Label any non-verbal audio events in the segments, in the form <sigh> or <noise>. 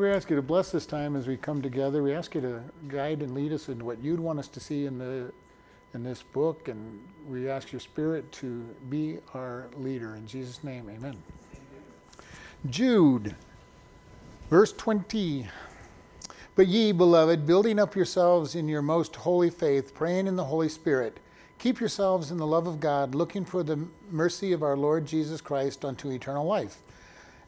Lord, we ask you to bless this time as we come together. We ask you to guide and lead us in what you'd want us to see in the in this book, and we ask your Spirit to be our leader. In Jesus' name, Amen. Jude, verse twenty. But ye, beloved, building up yourselves in your most holy faith, praying in the Holy Spirit, keep yourselves in the love of God, looking for the mercy of our Lord Jesus Christ unto eternal life.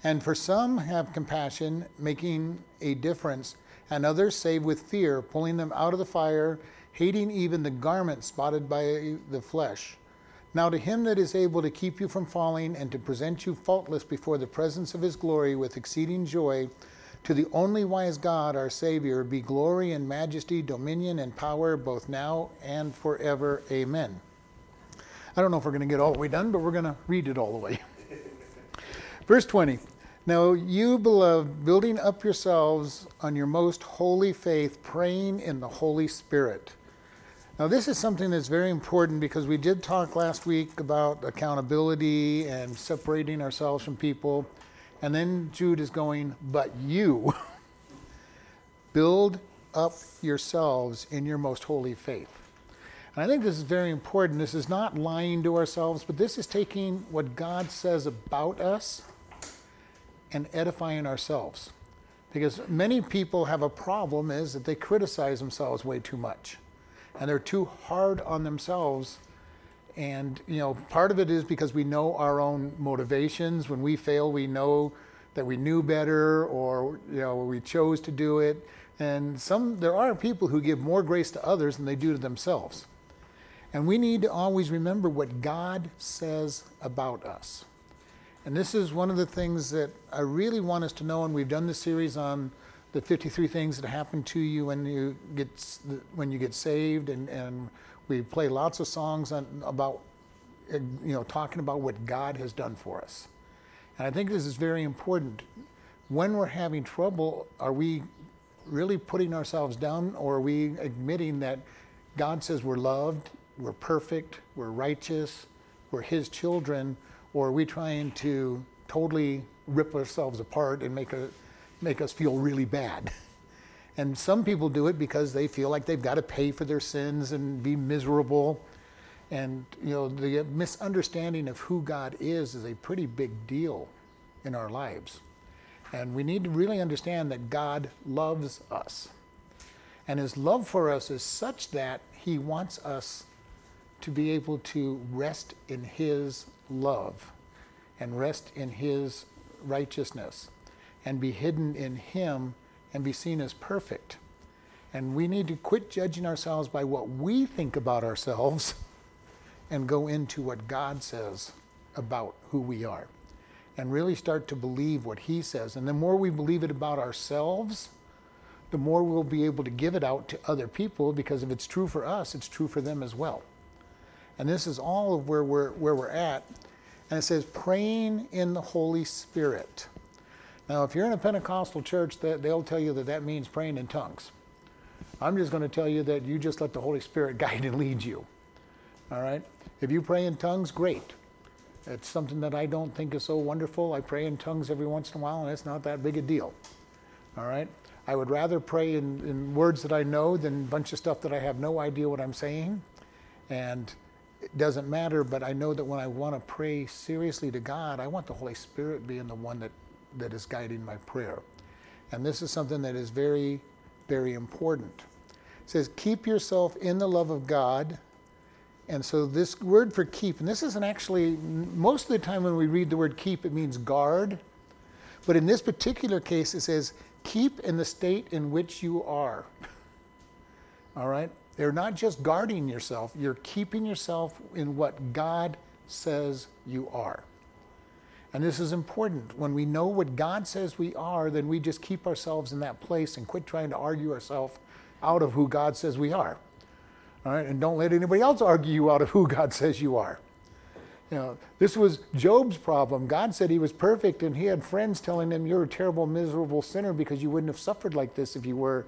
And for some have compassion, making a difference, and others save with fear, pulling them out of the fire, hating even the garment spotted by the flesh. Now to him that is able to keep you from falling and to present you faultless before the presence of his glory with exceeding joy, to the only wise God, our Savior, be glory and majesty, dominion and power, both now and forever. Amen. I don't know if we're going to get all the way done, but we're going to read it all the way. <laughs> Verse 20 Now you, beloved, building up yourselves on your most holy faith, praying in the Holy Spirit. Now, this is something that's very important because we did talk last week about accountability and separating ourselves from people. And then Jude is going, but you <laughs> build up yourselves in your most holy faith. And I think this is very important. This is not lying to ourselves, but this is taking what God says about us and edifying ourselves. Because many people have a problem is that they criticize themselves way too much. And they're too hard on themselves and you know, part of it is because we know our own motivations. When we fail, we know that we knew better, or you know, we chose to do it. And some there are people who give more grace to others than they do to themselves. And we need to always remember what God says about us. And this is one of the things that I really want us to know. And we've done this series on the 53 things that happen to you when you get when you get saved, and, and we play lots of songs on, about, uh, you know, talking about what God has done for us. And I think this is very important. When we're having trouble, are we really putting ourselves down or are we admitting that God says we're loved, we're perfect, we're righteous, we're His children, or are we trying to totally rip ourselves apart and make, a, make us feel really bad? <laughs> And some people do it because they feel like they've got to pay for their sins and be miserable. And you know, the misunderstanding of who God is is a pretty big deal in our lives. And we need to really understand that God loves us. And his love for us is such that he wants us to be able to rest in his love and rest in his righteousness and be hidden in him and be seen as perfect. And we need to quit judging ourselves by what we think about ourselves <laughs> and go into what God says about who we are. And really start to believe what He says. And the more we believe it about ourselves, the more we'll be able to give it out to other people because if it's true for us, it's true for them as well. And this is all of where we're, where we're at. And it says, praying in the Holy Spirit. Now, if you're in a Pentecostal church, that they'll tell you that that means praying in tongues. I'm just going to tell you that you just let the Holy Spirit <laughs> guide and lead you. All right? If you pray in tongues, great. It's something that I don't think is so wonderful. I pray in tongues every once in a while, and it's not that big a deal. All right? I would rather pray in, in words that I know than a bunch of stuff that I have no idea what I'm saying. And it doesn't matter, but I know that when I want to pray seriously to God, I want the Holy Spirit being the one that that is guiding my prayer. And this is something that is very, very important. It says, keep yourself in the love of God. And so this word for keep, and this isn't actually, most of the time when we read the word keep, it means guard. But in this particular case, it says, keep in the state in which you are. <laughs> All right? They're not just guarding yourself, you're keeping yourself in what God says you are. And this is important. When we know what God says we are, then we just keep ourselves in that place and quit trying to argue ourselves out of who God says we are. All right? And don't let anybody else argue you out of who God says you are. You know, this was Job's problem. God said he was perfect, and he had friends telling him, You're a terrible, miserable sinner because you wouldn't have suffered like this if you were,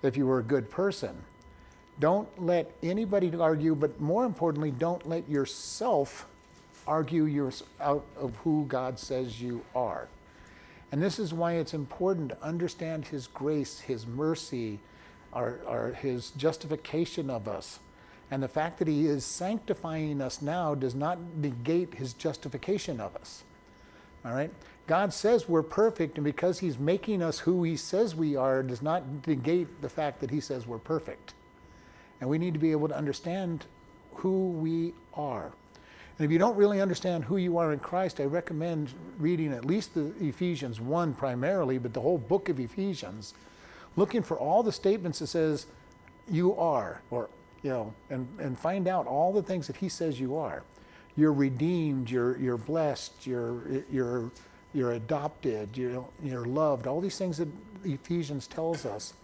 if you were a good person. Don't let anybody argue, but more importantly, don't let yourself argue you out of who God says you are. And this is why it's important to understand His grace, His mercy, our, our, His justification of us. And the fact that He is sanctifying us now does not negate His justification of us. All right? God says we're perfect, and because He's making us who He says we are, does not negate the fact that He says we're perfect. And we need to be able to understand who we are. And if you don't really understand who you are in Christ, I recommend reading at least the Ephesians 1 primarily, but the whole book of Ephesians, looking for all the statements that says you are, or you know, and, and find out all the things that he says you are. You're redeemed, you're you're blessed, you're you're you're adopted, you're, you're loved, all these things that Ephesians tells us.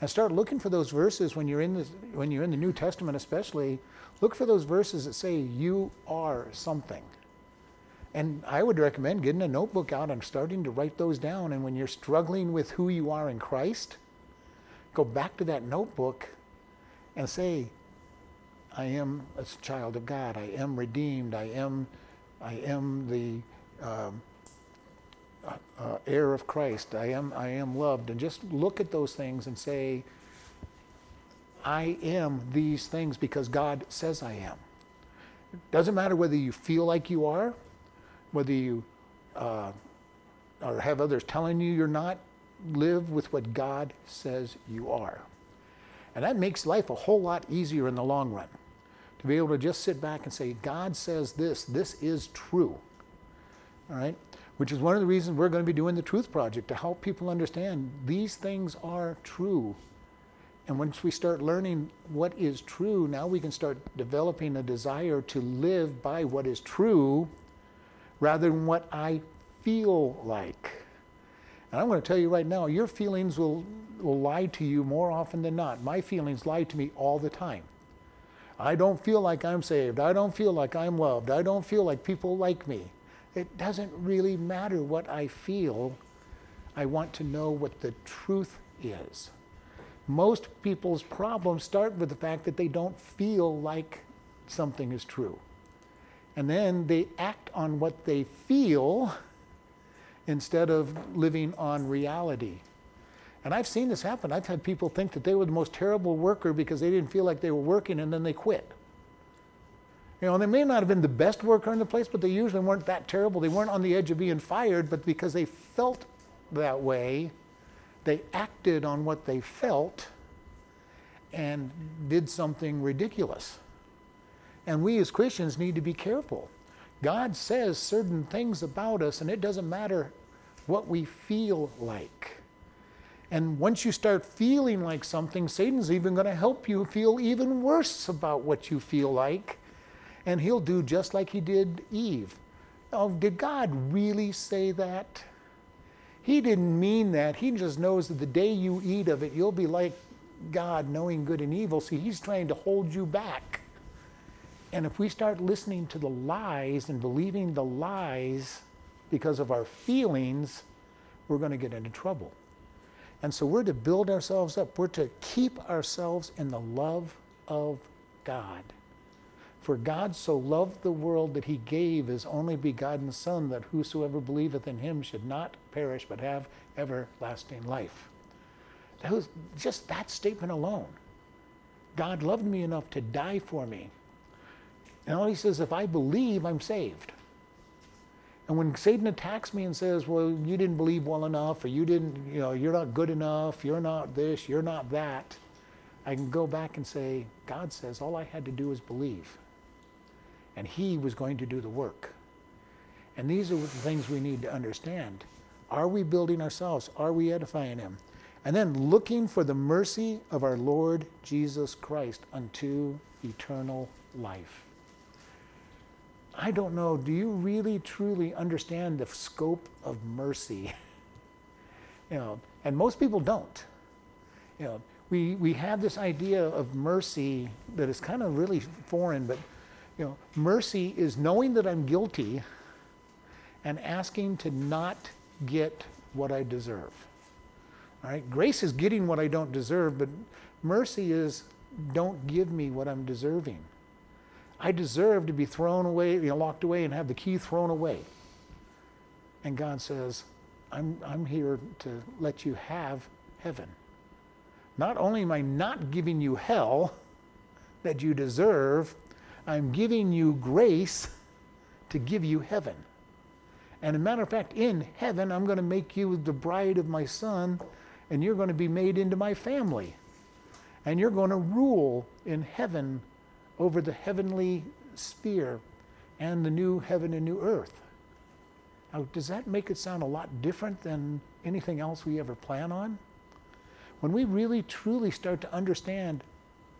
And start looking for those verses when you're in the, when you're in the New Testament especially, look for those verses that say you are something. And I would recommend getting a notebook out and starting to write those down. And when you're struggling with who you are in Christ, go back to that notebook and say, I am a child of God. I am redeemed. I am, I am the um, uh, heir of Christ. I am, I am loved. And just look at those things and say, I am these things because God says I am. It doesn't matter whether you feel like you are, whether you uh, or have others telling you you're not. Live with what God says you are. And that makes life a whole lot easier in the long run. To be able to just sit back and say, God says this, this is true. All right? Which is one of the reasons we're going to be doing the Truth Project to help people understand these things are true. And once we start learning what is true, now we can start developing a desire to live by what is true rather than what I feel like. And I'm going to tell you right now, your feelings will, will lie to you more often than not. My feelings lie to me all the time. I don't feel like I'm saved. I don't feel like I'm loved. I don't feel like people like me. It doesn't really matter what I feel. I want to know what the truth is. Most people's problems start with the fact that they don't feel like something is true. And then they act on what they feel instead of living on reality. And I've seen this happen. I've had people think that they were the most terrible worker because they didn't feel like they were working and then they quit. You know, they may not have been the best worker in the place, but they usually weren't that terrible. They weren't on the edge of being fired, but because they felt that way, they acted on what they felt and did something ridiculous. And we as Christians need to be careful. God says certain things about us, and it doesn't matter what we feel like. And once you start feeling like something, Satan's even going to help you feel even worse about what you feel like and he'll do just like he did Eve. Oh, did God really say that? He didn't mean that. He just knows that the day you eat of it, you'll be like God, knowing good and evil. See, he's trying to hold you back. And if we start listening to the lies and believing the lies because of our feelings, we're going to get into trouble. And so we're to build ourselves up. We're to keep ourselves in the love of God. For God so loved the world that he gave his only begotten Son, that whosoever believeth in him should not perish, but have everlasting life. That was just that statement alone. God loved me enough to die for me. And all he says, if I believe, I'm saved. And when Satan attacks me and says, well, you didn't believe well enough, or you didn't, you know, you're not good enough, you're not this, you're not that, I can go back and say, God says all I had to do was believe and He was going to do the work. And these are the things we need to understand. Are we building ourselves? Are we edifying Him? And then looking for the mercy of our Lord Jesus Christ unto eternal life. I don't know, do you really truly understand the scope of mercy? <laughs> you know, and most people don't. You know, we, we have this idea of mercy that is kind of really foreign, but you know, mercy is knowing that I'm guilty and asking to not get what I deserve. All right? Grace is getting what I don't deserve, but mercy is don't give me what I'm deserving. I deserve to be thrown away, you know, locked away and have the key thrown away. And God says, I'm, I'm here to let you have heaven. Not only am I not giving you hell that you deserve, I'm giving you grace to give you heaven. And a matter of fact, in heaven, I'm going to make you the bride of my son, and you're going to be made into my family. And you're going to rule in heaven over the heavenly sphere and the new heaven and new earth. Now, does that make it sound a lot different than anything else we ever plan on? When we really truly start to understand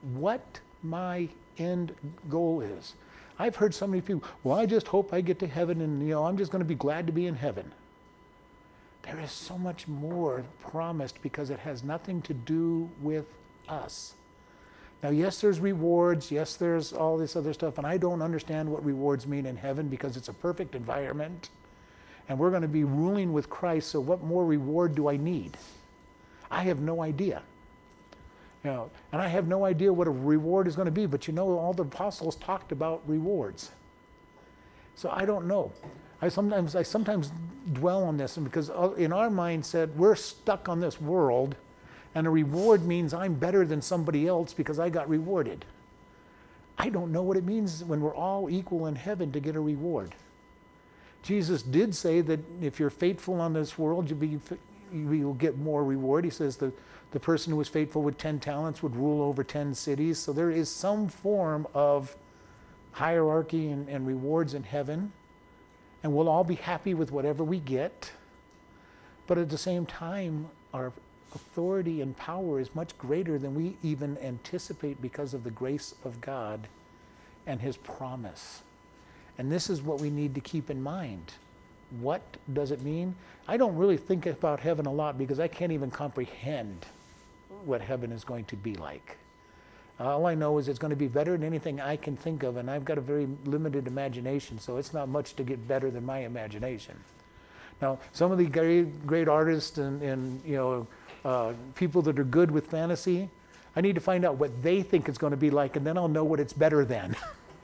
what my end goal is. I've heard so many people, well, I just hope I get to heaven and, you know, I'm just going to be glad to be in heaven. There is so much more promised because it has nothing to do with us. Now, yes, there's rewards. Yes, there's all this other stuff. And I don't understand what rewards mean in heaven because it's a perfect environment. And we're going to be ruling with Christ. So, what more reward do I need? I have no idea. You know, and I have no idea what a reward is going to be, but you know, all the apostles talked about rewards. So I don't know. I sometimes, I sometimes dwell on this, and because uh, in our mindset, we're stuck on this world and a reward means I'm better than somebody else because I got rewarded. I don't know what it means when we're all equal in heaven to get a reward. Jesus did say that if you're faithful on this world, you'll, be, you'll get more reward. He says the, the person who was faithful with 10 talents would rule over 10 cities. So there is some form of hierarchy and, and rewards in heaven. And we'll all be happy with whatever we get. But at the same time, our authority and power is much greater than we even anticipate because of the grace of God and His promise. And this is what we need to keep in mind. What does it mean? I don't really think about heaven a lot because I can't even comprehend what heaven is going to be like. All I know is it's going to be better than anything I can think of, and I've got a very limited imagination, so it's not much to get better than my imagination. Now, some of the great, great artists and, and you know uh, people that are good with fantasy, I need to find out what they think it's going to be like, and then I'll know what it's better than.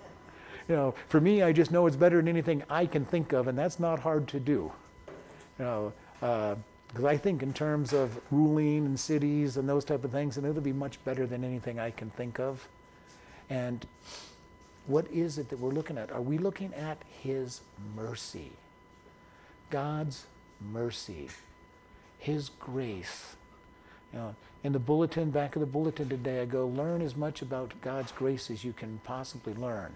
<laughs> you know, for me, I just know it's better than anything I can think of, and that's not hard to do. You know, because I think in terms of ruling and cities and those type of things, and it'll be much better than anything I can think of. And what is it that we're looking at? Are we looking at His mercy? God's mercy, His grace you know, in the bulletin, back of the bulletin today, I go, learn as much about God's grace as you can possibly learn.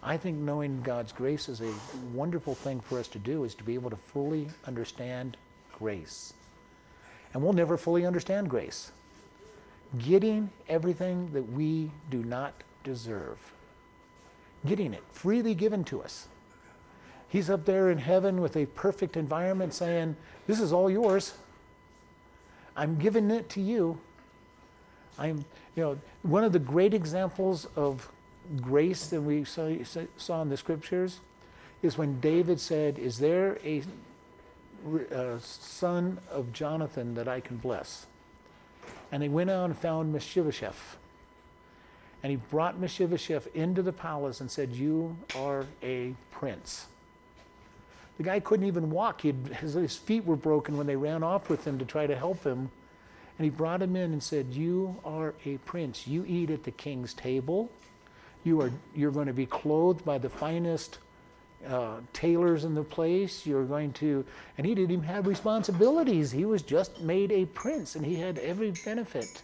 I think knowing God's grace is a wonderful thing for us to do, is to be able to fully understand grace. And we'll never fully understand grace. Getting everything that we do not deserve, getting it freely given to us. He's up there in heaven with a perfect environment saying, This is all yours. I'm giving it to you. I'm, you know, one of the great examples of grace that we saw, saw in the scriptures is when David said, Is there a, a uh, son of Jonathan that I can bless? And he went out and found Mephibosheth. And he brought Mephibosheth into the palace and said, You are a prince. The guy couldn't even walk. His, his feet were broken when they ran off with him to try to help him. And he brought him in and said, You are a prince. You eat at the king's table. You are, you're going to be clothed by the finest uh, tailors in the place. You're going to, and he didn't even have responsibilities. He was just made a prince and he had every benefit.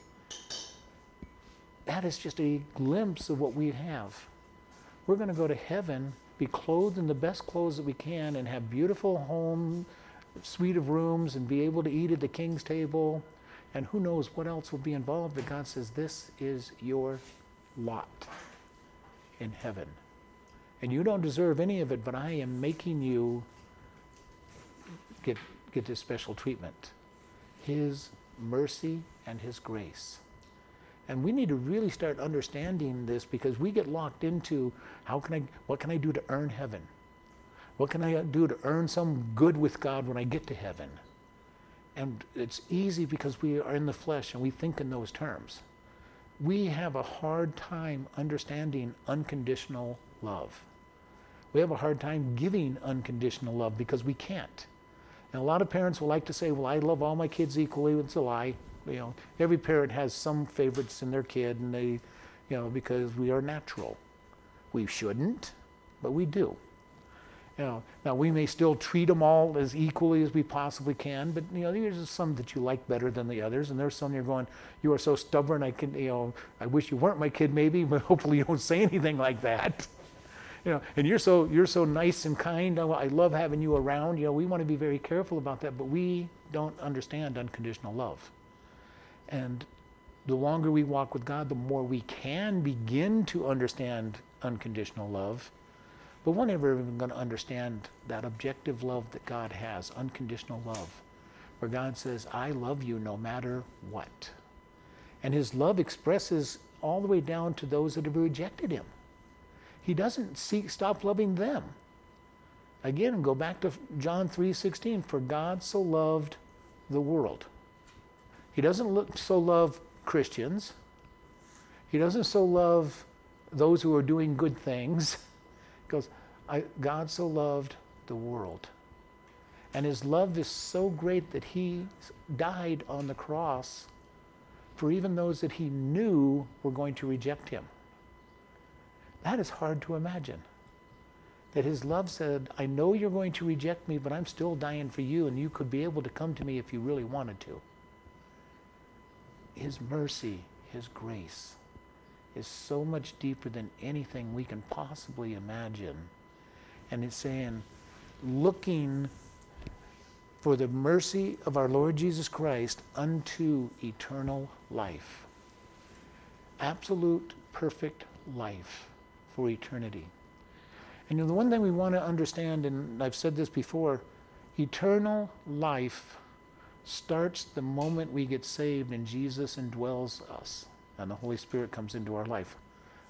That is just a glimpse of what we have. We're going to go to heaven be clothed in the best clothes that we can and have beautiful home, suite of rooms, and be able to eat at the king's table. And who knows what else will be involved, but God says, This is your lot in heaven. And you don't deserve any of it, but I am making you get, get this special treatment. His mercy and His grace. And we need to really start understanding this because we get locked into how can I, what can I do to earn heaven? What can I do to earn some good with God when I get to heaven? And it's easy because we are in the flesh and we think in those terms. We have a hard time understanding unconditional love. We have a hard time giving unconditional love because we can't. And a lot of parents will like to say, well, I love all my kids equally. It's a lie. You know, every parent has some favorites in their kid, and they, you know, because we are natural. We shouldn't, but we do. You know, now we may still treat them all as equally as we possibly can, but you know, there's some that you like better than the others, and there's some you're going, you are so stubborn. I can, you know, I wish you weren't my kid, maybe, <laughs> but hopefully you don't say anything like that. You know, and you're so you're so nice and kind. I love having you around. You know, we want to be very careful about that, but we don't understand unconditional love. And the longer we walk with God, the more we can begin to understand unconditional love. But we're never even going to understand that objective love that God has, unconditional love, where God says, I love you no matter what. And his love expresses all the way down to those that have rejected him. He doesn't stop loving them. Again, go back to John 3:16, for God so loved the world. He doesn't look, so love Christians. He doesn't so love those who are doing good things. Because God so loved the world. And his love is so great that he died on the cross for even those that he knew were going to reject him. That is hard to imagine. That his love said, I know you're going to reject me, but I'm still dying for you, and you could be able to come to me if you really wanted to. His mercy, his grace is so much deeper than anything we can possibly imagine. And it's saying, looking for the mercy of our Lord Jesus Christ unto eternal life. Absolute, perfect life for eternity. And you know, the one thing we want to understand, and I've said this before, eternal life starts the moment we get saved and Jesus indwells us and the Holy Spirit comes into our life.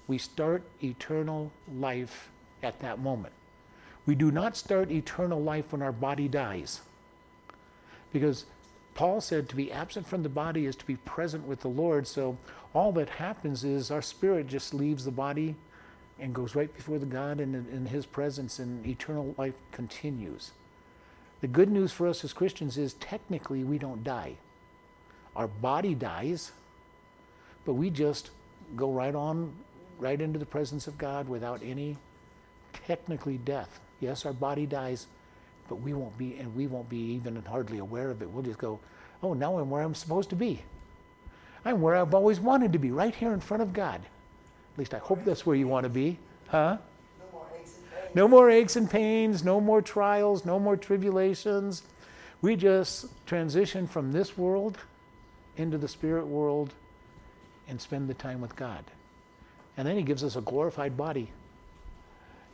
We start eternal life at that moment. We do not start eternal life when our body dies. Because Paul said to be absent from the body is to be present with the Lord. So all that happens is our spirit just leaves the body and goes right before the God and in his presence, and eternal life continues. The good news for us as Christians is technically we don't die. Our body dies, but we just go right on, right into the presence of God without any technically death. Yes, our body dies, but we won't be, and we won't be even hardly aware of it. We'll just go, oh, now I'm where I'm supposed to be. I'm where I've always wanted to be, right here in front of God. At least I hope that's where you want to be. Huh? No more aches and pains. No more trials, no more tribulations. We just transition from this world into the spirit world and spend the time with God. And then He gives us a glorified body,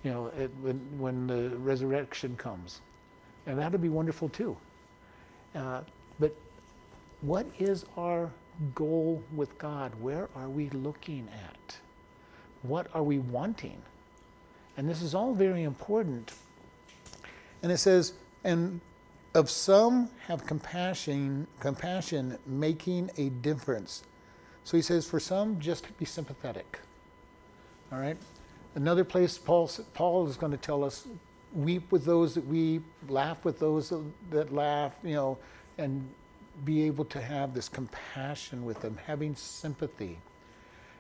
you know, it, when, when the resurrection comes. And that'll be wonderful too. Uh, but what is our goal with God? Where are we looking at? What are we wanting? And this is all very important. And it says, and of some have compassion, compassion making a difference. So he says, for some, just be sympathetic. All right? Another place, Paul, Paul is going to tell us, weep with those that weep, laugh with those that laugh, you know, and be able to have this compassion with them, having sympathy.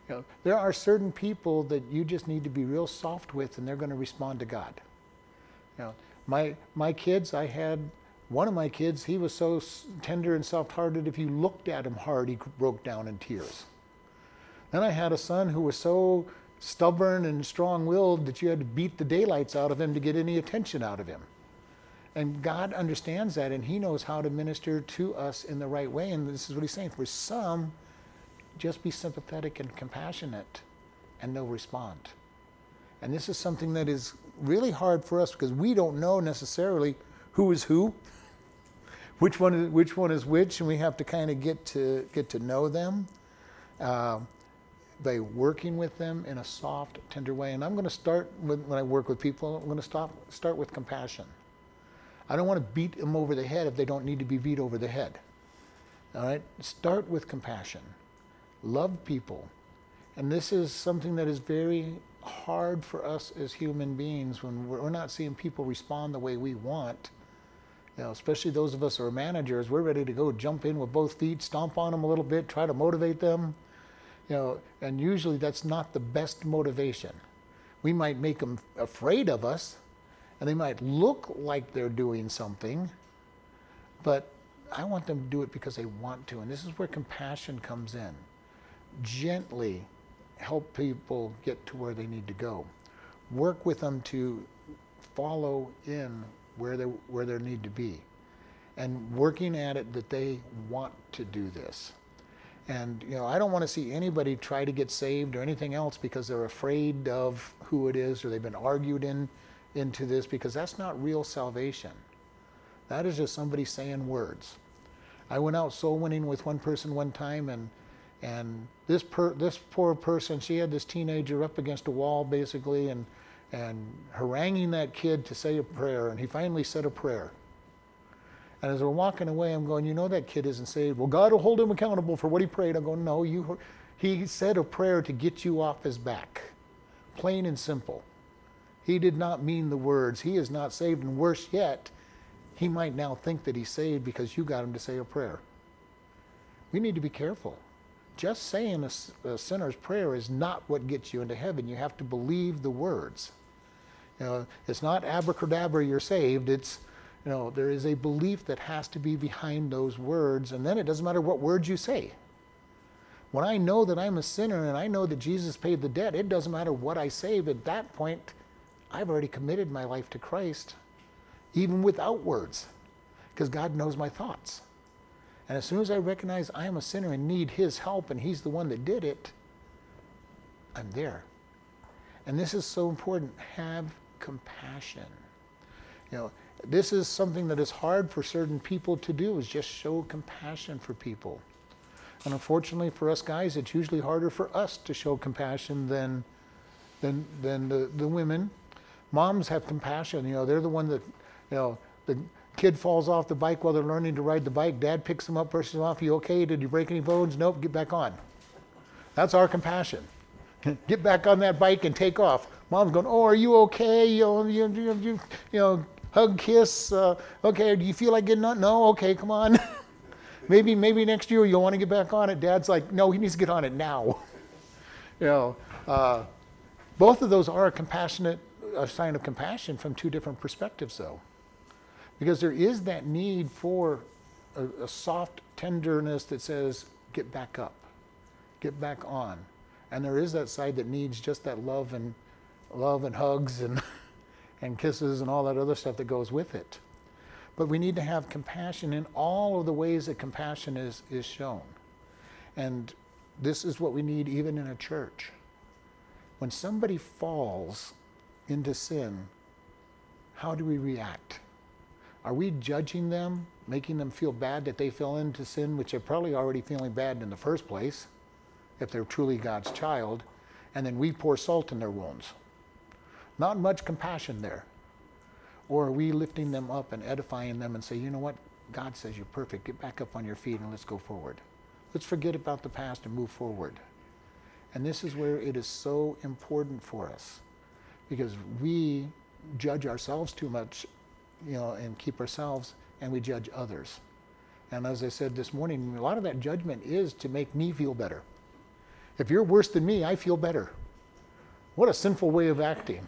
You know, there are certain people that you just need to be real soft with, and they're going to respond to God. You know, my my kids, I had one of my kids. He was so tender and soft-hearted. If you looked at him hard, he broke down in tears. Then I had a son who was so stubborn and strong-willed that you had to beat the daylights out of him to get any attention out of him. And God understands that, and He knows how to minister to us in the right way. And this is what He's saying. For some, just be sympathetic and compassionate, and they'll respond. And this is something that is really hard for us because we don't know necessarily who is who, which one is which one is which, and we have to kind of get to get to know them uh, by working with them in a soft, tender way. And I'm going to start with, when I work with people. I'm going to stop start with compassion. I don't want to beat them over the head if they don't need to be beat over the head. All right, start with compassion love people. And this is something that is very hard for us as human beings when we're not seeing people respond the way we want. You know, especially those of us who are managers, we're ready to go jump in with both feet, stomp on them a little bit, try to motivate them. You know, and usually that's not the best motivation. We might make them afraid of us, and they might look like they're doing something, but I want them to do it because they want to. And this is where compassion comes in. Gently help people get to where they need to go. Work with them to follow in where they where they need to be. And working at it that they want to do this. And you know, I don't want to see anybody try to get saved or anything else because they're afraid of who it is or they've been argued in into this because that's not real salvation. That is just somebody saying words. I went out soul winning with one person one time, and and this per, this poor person, she had this teenager up against a wall basically, and and haranguing that kid to say a prayer, and he finally said a prayer. And as we're walking away, I'm going, you know that kid isn't saved. Well, God will hold him accountable for what he prayed. I'm going, no, you. He said a prayer to get you off his back, plain and simple. He did not mean the words. He is not saved, and worse yet, he might now think that he's saved because you got him to say a prayer. We need to be careful. Just saying a, a sinner's prayer is not what gets you into heaven. You have to believe the words. You know, it's not abracadabra, you're saved. It's, you know, there is a belief that has to be behind those words, and then it doesn't matter what words you say. When I know that I'm a sinner and I know that Jesus paid the debt, it doesn't matter what I say, but at that point, I've already committed my life to Christ even without words, because God knows my thoughts. And as soon as I recognize I am a sinner and need His help and He's the one that did it, I'm there. And this is so important. Have compassion. You know, this is something that is hard for certain people to do is just show compassion for people. And unfortunately for us guys, it's usually harder for us to show compassion than than than the, the women. Moms have compassion, you know, they're the one that you know, the kid falls off the bike while they're learning to ride the bike. Dad picks them up, pushes them off. You okay? Did you break any bones? Nope. Get back on. That's our compassion. Get back on that bike and take off. Mom's going, oh, are you okay? You know, you, you, you, you know hug, kiss. Uh, okay, do you feel like getting on? No, okay, come on. <laughs> maybe, maybe next year you'll want to get back on it. Dad's like, no, he needs to get on it now. <laughs> you know, uh, both of those are a compassionate, a sign of compassion from two different perspectives, though because there is that need for a, a, soft tenderness that says, get back up, get back on. And there is that side that needs just that love and love and hugs and, <laughs> and kisses and all that other stuff that goes with it. But we need to have compassion in all of the ways that compassion is, is shown. And this is what we need even in a church. When somebody falls into sin, how do we react? Are we judging them, making them feel bad that they fell into sin, which they're probably already feeling bad in the first place, if they're truly God's child, and then we pour salt in their wounds? Not much compassion there. Or are we lifting them up and edifying them and say, you know what? God says you're perfect. Get back up on your feet and let's go forward. Let's forget about the past and move forward. And this is where it is so important for us because we judge ourselves too much you know, and keep ourselves, and we judge others. And as I said this morning, a lot of that judgment is to make me feel better. If you're worse than me, I feel better. What a sinful way of acting.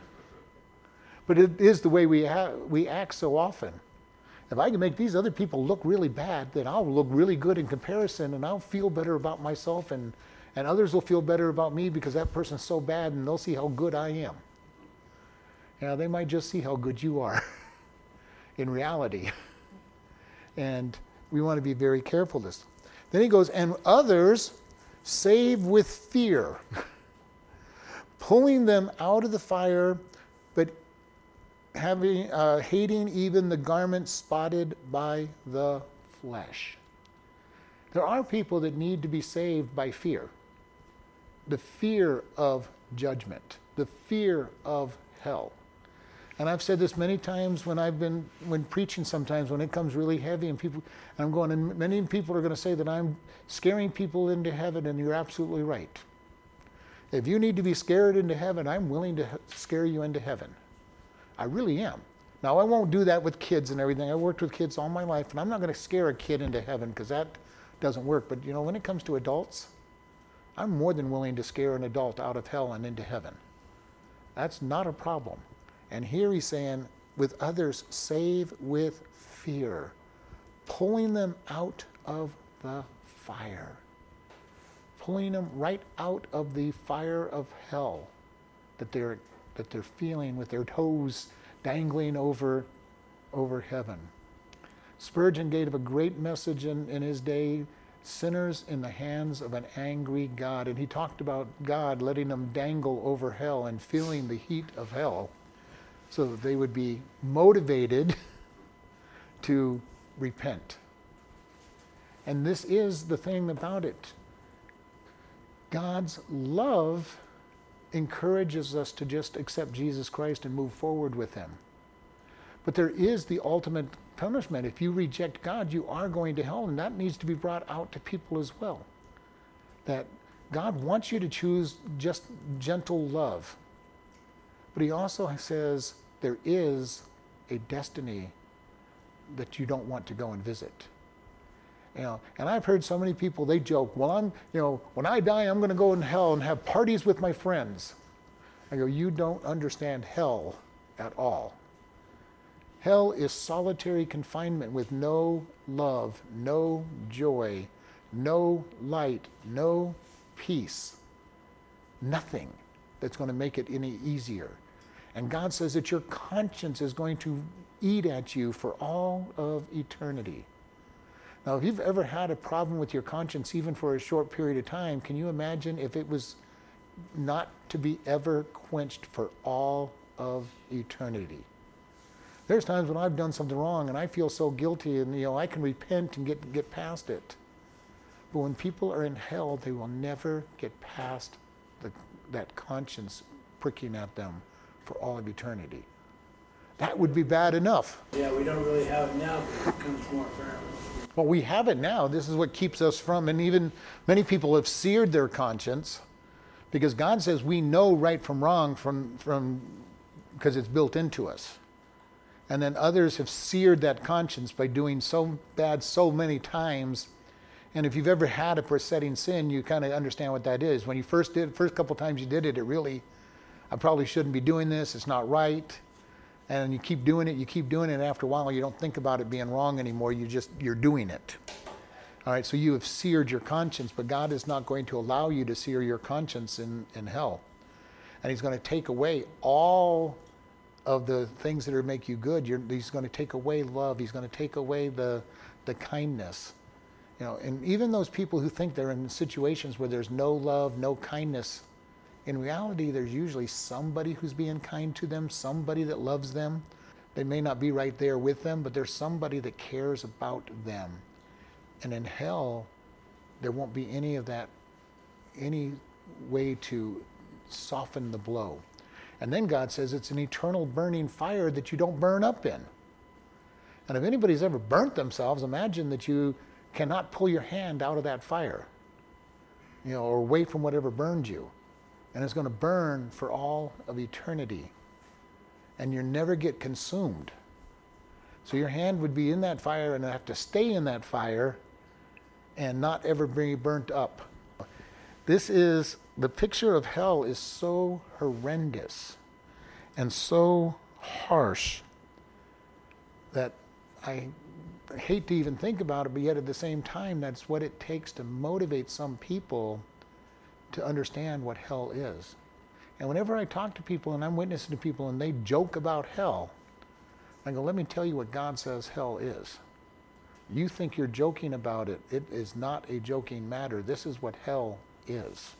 But it is the way we, ha- we act so often. If I can make these other people look really bad, then I'll look really good in comparison and I'll feel better about myself and, and others will feel better about me because that person's so bad and they'll see how good I am. Now, they might just see how good you are. <laughs> in reality. <laughs> and we want to be very careful this. Then he goes, and others save with fear, <laughs> pulling them out of the fire, but having uh, hating even the garment spotted by the flesh. There are people that need to be saved by fear. The fear of judgment, the fear of hell. And I've said this many times when I've been when preaching sometimes when it comes really heavy and people and I'm going and many people are going to say that I'm scaring people into heaven and you're absolutely right. If you need to be scared into heaven, I'm willing to scare you into heaven. I really am Now, I won't do that with kids and everything. I worked with kids all my life, and I'm not going to scare a kid into heaven because that doesn't work. But, you know, when it comes to adults, I'm more than willing to scare an adult out of hell and into heaven. That's not a problem. And here he's saying, with others, save with fear, pulling them out of the fire, pulling them right out of the fire of hell that they're, that they're feeling with their toes dangling over, over heaven. Spurgeon gave a great message in, in his day sinners in the hands of an angry God. And he talked about God letting them dangle over hell and feeling the heat of hell so that they would be motivated <laughs> to repent. And this is the thing about it God's love encourages us to just accept Jesus Christ and move forward with Him. But there is the ultimate punishment. If you reject God, you are going to hell, and that needs to be brought out to people as well. That God wants you to choose just gentle love. But He also says there is a destiny that you don't want to go and visit. You know, and I've heard so many people they joke, "Well, I'm, you know, when I die, I'm going to go in hell and have parties with my friends." I go, "You don't understand hell at all. Hell is solitary confinement with no love, no joy, no light, no peace, nothing that's going to make it any easier. And God says that your conscience is going to eat at you for all of eternity. Now, if you've ever had a problem with your conscience, even for a short period of time, can you imagine if it was not to be ever quenched for all of eternity? There's times when I've done something wrong and I feel so guilty, and you know I can repent and get get past it. But when people are in hell, they will never get past the, that conscience pricking at them for all of eternity. That would be bad enough. Yeah, we don't really have it now, but it becomes more apparent. Well, we have it now. This is what keeps us from, and even many people have seared their conscience because God says we know right from wrong from, from because it's built into us. And then others have seared that conscience by doing so bad so many times. And if you've ever had a besetting sin, you kind of understand what that is. When you first did, first couple times you did it, it really, I probably shouldn't be doing this. It's not right and you keep doing it, you keep doing it, after a while you don't think about it being wrong anymore, you just you're doing it. All right, so you have seared your conscience, but God is not going to allow you to sear your conscience in, in hell. And He's going to take away all of the things that are make you good. You're, he's going to take away love. He's going to take away the, the kindness. You know, and even those people who think they're in situations where there's no love, no kindness, in reality, there's usually somebody who's being kind to them, somebody that loves them. They may not be right there with them, but there's somebody that cares about them. And in hell, there won't be any of that, any way to soften the blow. And then God says it's an eternal burning fire that you don't burn up in. And if anybody's ever burnt themselves, imagine that you cannot pull your hand out of that fire, you know, or away from whatever burned you and it's going to burn for all of eternity. And you never get consumed. So your hand would be in that fire and have to stay in that fire and not ever be burnt up. This is the picture of hell is so horrendous and so harsh that I hate to even think about it, but yet at the same time, that's what it takes to motivate some people to understand what hell is. And whenever I talk to people and I'm witnessing to people and they joke about hell, I go, let me tell you what God says hell is. You think you're joking about it. It is not a joking matter. This is what hell is.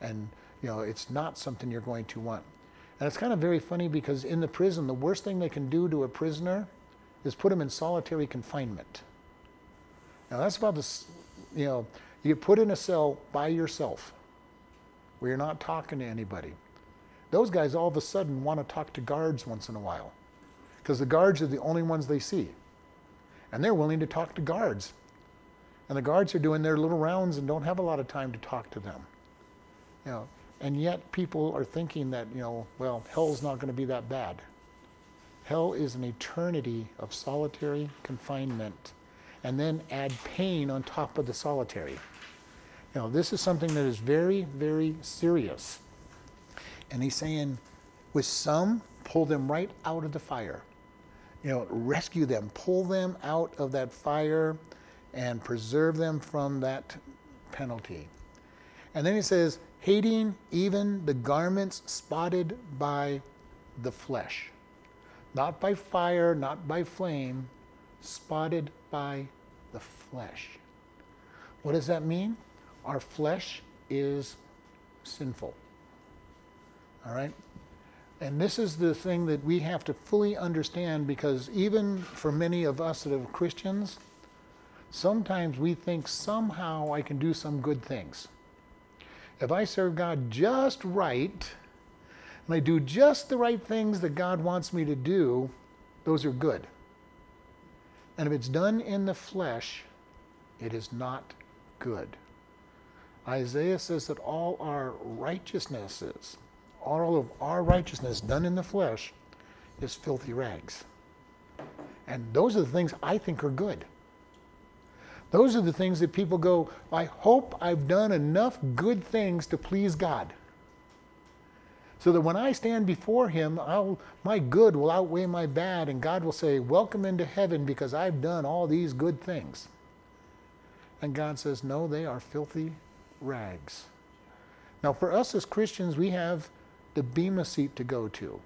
And, you know, it's not something you're going to want. And it's kind of very funny because in the prison, the worst thing they can do to a prisoner is put him in solitary confinement. Now, that's about the, you know, you get put in a cell by yourself where you're not talking to anybody. Those guys all of a sudden want to talk to guards once in a while because the guards are the only ones they see. And they're willing to talk to guards. And the guards are doing their little rounds and don't have a lot of time to talk to them. You know, and yet people are thinking that, you know, well, hell's not going to be that bad. Hell is an eternity of solitary confinement, and then add pain on top of the solitary. Now, this is something that is very, very serious. And he's saying, with some, pull them right out of the fire. You know, rescue them, pull them out of that fire, and preserve them from that penalty. And then he says, hating even the garments spotted by the flesh. Not by fire, not by flame, spotted by the flesh. What does that mean? Our flesh is sinful. All right? And this is the thing that we have to fully understand because even for many of us that are Christians, sometimes we think somehow I can do some good things. If I serve God just right, and I do just the right things that God wants me to do, those are good. And if it's done in the flesh, it is not good. Isaiah says that all our righteousnesses, all of our righteousness done in the flesh, is filthy rags. And those are the things I think are good. Those are the things that people go, I hope I've done enough good things to please God. So that when I stand before Him, I'll, my good will outweigh my bad, and God will say, Welcome into heaven because I've done all these good things. And God says, No, they are filthy rags. Now, for us as Christians, we have the Bema seat to go to.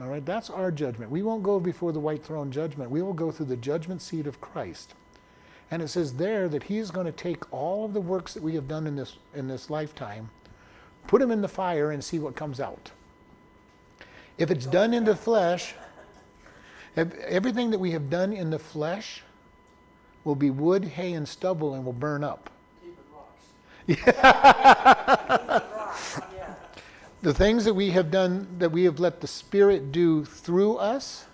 All right, that's our judgment. We won't go before the white throne judgment. We will go through the judgment seat of Christ. And it says there that He's going to take all of the works that we have done in this in this lifetime put them in the fire and see what comes out. If it's done in the flesh, everything that we have done in the flesh will be wood, hay, and stubble and will burn up. <laughs> The things that we have done, that we have let the Spirit do through us,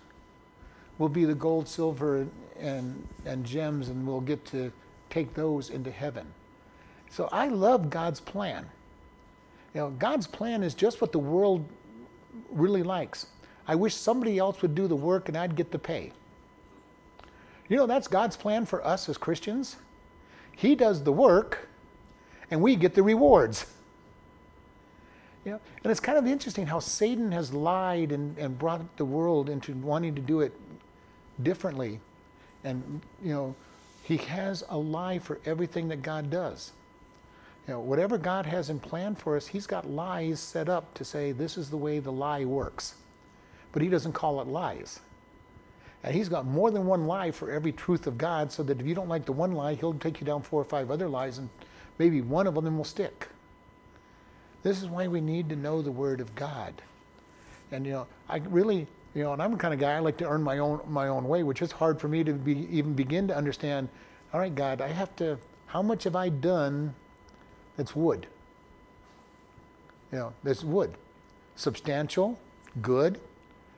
will be the gold, silver, and, and gems, and we'll get to take those into heaven. So I love God's plan. You know, God's plan is just what the world really likes. I wish somebody else would do the work and I'd get the pay. You know, that's God's plan for us as Christians. He does the work and we get the rewards. You know, and it's kind of interesting how Satan has lied and, and brought the world into wanting to do it differently. And, you know, he has a lie for everything that God does. You know, whatever God has in plan for us, He's got lies set up to say this is the way the lie works. But He doesn't call it lies. And He's got more than one lie for every truth of God, so that if you don't like the one lie, He'll take you down four or five other lies, and maybe one of them will stick. This is why we need to know the Word of God. And you know, I really, you know, and I'm the kind of guy I like to earn my own my own way, which is hard for me to be, even begin to understand. All right, God, I have to. How much have I done that's wood. You know, it's wood. Substantial, good.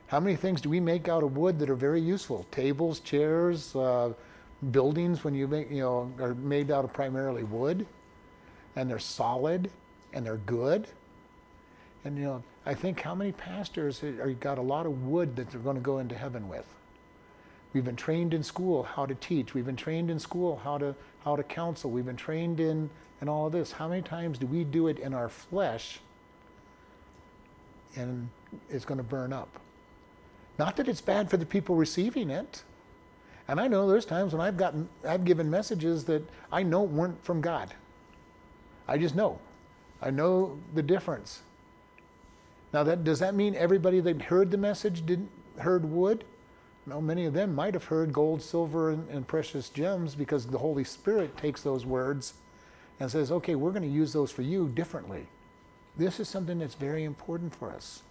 How many things do we make out of wood that are very useful? Tables, chairs, uh, buildings when you make, you know, are made out of primarily wood and they're solid and they're good. And you know, I think how many pastors are got a lot of wood that they're going to go into heaven with? We've been trained in school how to teach. We've been trained in school how to how to counsel. We've been trained in and all of this. How many times do we do it in our flesh and it's going to burn up? Not that it's bad for the people receiving it. And I know there's times when I've gotten I've given messages that I know weren't from God. I just know. I know the difference. Now that does that mean everybody that heard the message didn't heard wood? No, many of them might have heard gold, silver, and, and precious gems because the Holy Spirit takes those words and says, okay, we're going to use those for you differently. This is something that's very important for us.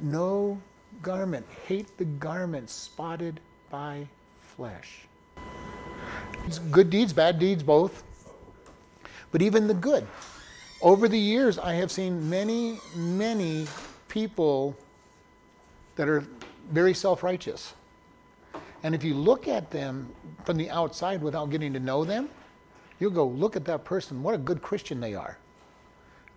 No garment, hate the garment spotted by flesh. It's good deeds, bad deeds, both. But even the good. Over the years, I have seen many, many people that are very self righteous. And if you look at them from the outside without getting to know them, You'll go, look at that person. What a good Christian they are.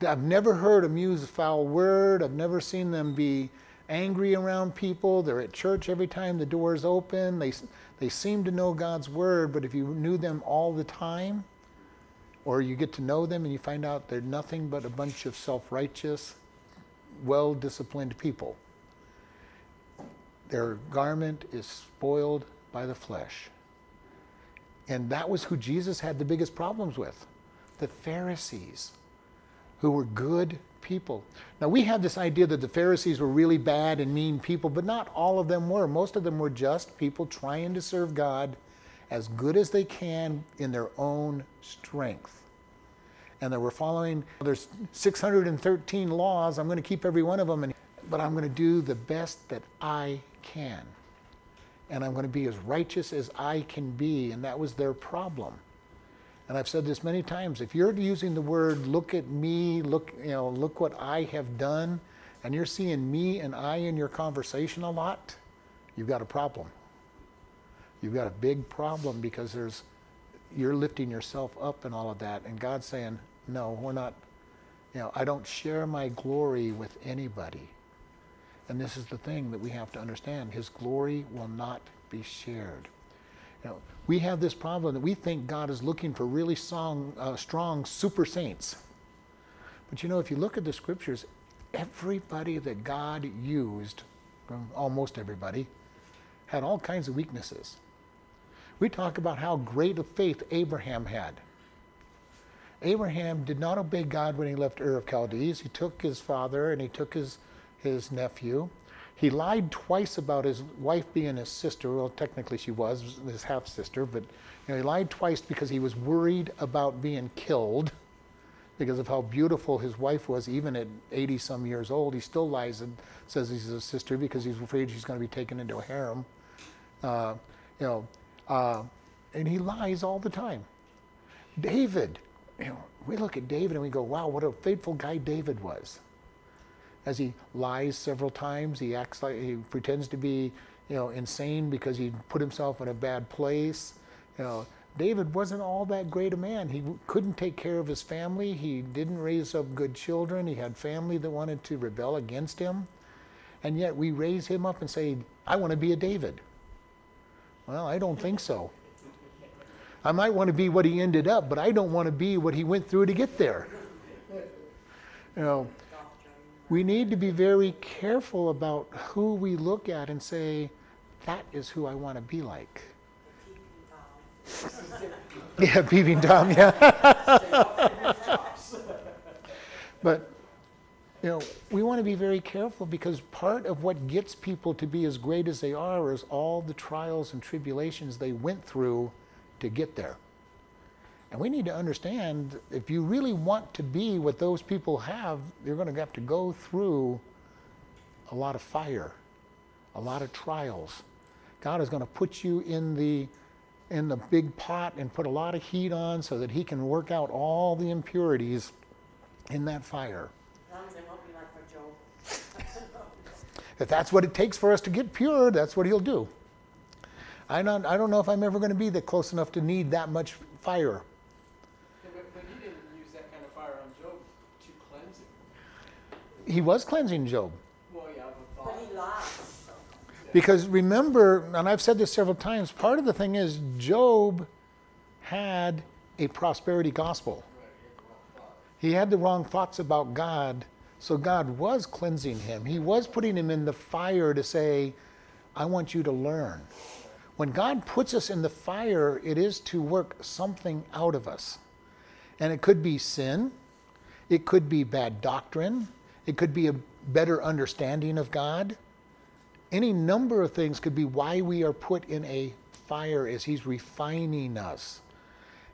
I've never heard them use a foul word. I've never seen them be angry around people. They're at church every time the door is open. They, they seem to know God's word, but if you knew them all the time, or you get to know them and you find out they're nothing but a bunch of self righteous, well disciplined people. Their garment is spoiled by the flesh. And that was who Jesus had the biggest problems with the Pharisees, who were good people. Now, we have this idea that the Pharisees were really bad and mean people, but not all of them were. Most of them were just people trying to serve God as good as they can in their own strength. And they were following, there's 613 laws. I'm going to keep every one of them, and, but I'm going to do the best that I can. And I'm going to be as righteous as I can be. And that was their problem. And I've said this many times. If you're using the word "look at me," look, you know, look what I have done, and you're seeing me and I in your conversation a lot, you've got a problem. You've got a big problem because there's you're lifting yourself up and all of that, and God's saying, "No, we're not. You know, I don't share my glory with anybody." And this is the thing that we have to understand: His glory will not be shared. You know, we have this problem that we think God is looking for really strong, uh, strong super saints. But you know, if you look at the scriptures, everybody that God used, almost everybody, had all kinds of weaknesses. We talk about how great a faith Abraham had. Abraham did not obey God when he left Ur of Chaldees. He took his father and he took his, his nephew he lied twice about his wife being his sister. Well, technically she was his half sister, but you know, he lied twice because he was worried about being killed because of how beautiful his wife was, even at 80 some years old. He still lies and says he's his sister because he's afraid she's going to be taken into a harem. Uh, you know, uh, and he lies all the time. David, you know, we look at David and we go, wow, what a faithful guy David was as he lies several times. He acts like he pretends to be, you know, insane because he put himself in a bad place. You know, David wasn't all that great a man. He couldn't take care of his family. He didn't raise up good children. He had family that wanted to rebel against him. And yet we raise him up and say, I want to be a David. Well, I don't think so. I might want to be what he ended up, but I don't want to be what he went through to get there. You know, we need to be very careful about who we look at and say, that is who I want to be like. <laughs> yeah, peeping Tom, yeah. <laughs> but, you know, we want to be very careful because part of what gets people to be as great as they are is all the trials and tribulations they went through to get there. And we need to understand if you really want to be what those people have, you're going to have to go through a lot of fire, a lot of trials. God is going to put you in the in the big pot and put a lot of heat on so that he can work out all the impurities in that fire. If that's what it takes for us to get pure, that's what he'll do. I don't, I don't know if I'm ever going to be that close enough to need that much fire. he was cleansing Job. Well, yeah, but he lied. Because remember, and I've said this several times, part of the thing is Job had a prosperity gospel. He had the wrong thoughts about God, so God was cleansing him. He was putting him in the fire to say, I want you to learn. When God puts us in the fire, it is to work something out of us. And it could be sin, it could be bad doctrine, it could be a better understanding of God. Any number of things could be why we are put in a fire as He's refining us.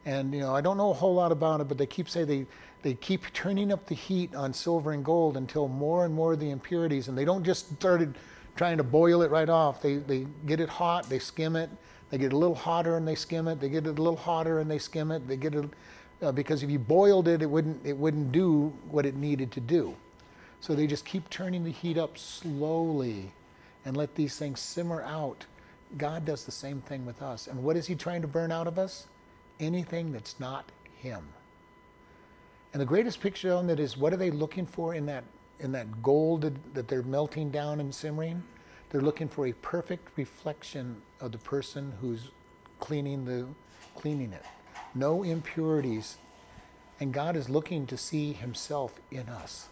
And you know, I don't know a whole lot about it, but they keep saying they they keep turning up the heat on silver and gold until more and more of the impurities, and they don't just started trying to boil it right off. They they get it hot, they skim it, they get a little hotter and they skim it. They get it a little hotter and they skim it. They get it uh, because if you boiled it, it wouldn't it wouldn't do what it needed to do. So they just keep turning the heat up slowly and let these things simmer out. God does the same thing with us. And what is He trying to burn out of us? Anything that's not Him. And the greatest picture on that is what are they looking for in that in that gold that, they're melting down and simmering, they're looking for a perfect reflection of the person who's cleaning the cleaning it. No impurities. And God is looking to see himself in us.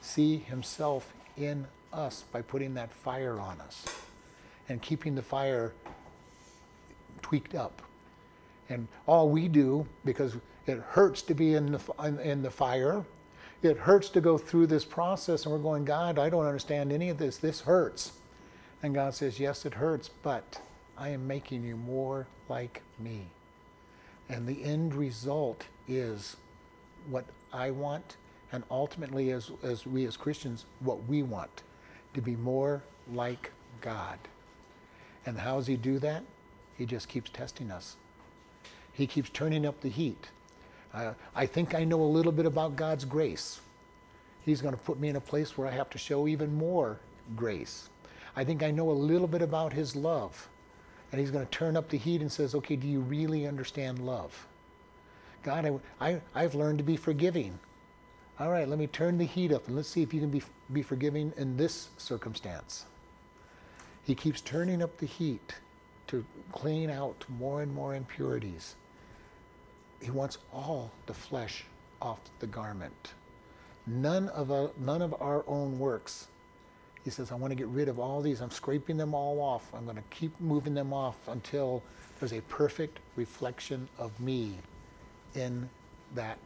See himself in us by putting that fire on us and keeping the fire tweaked up. And all we do, because it hurts to be in the, in the fire, it hurts to go through this process, and we're going, God, I don't understand any of this. This hurts. And God says, Yes, it hurts, but I am making you more like me. And the end result is what I want, and ultimately, as, as we as Christians, what we want to be more like God. And how does He do that? He just keeps testing us. He keeps turning up the heat. Uh, I think I know a little bit about God's grace. He's going to put me in a place where I have to show even more grace. I think I know a little bit about His love. And He's going to turn up the heat and says, okay, do you really understand love? God, I, I, have learned to be forgiving. All right, let me turn the heat up and let's see if you can be, be forgiving in this circumstance. He keeps turning up the heat to clean out more and more impurities. He wants all the flesh off the garment. None of, our, none of our own works. He says, I want to get rid of all these. I'm scraping them all off. I'm going to keep moving them off until there's a perfect reflection of me in that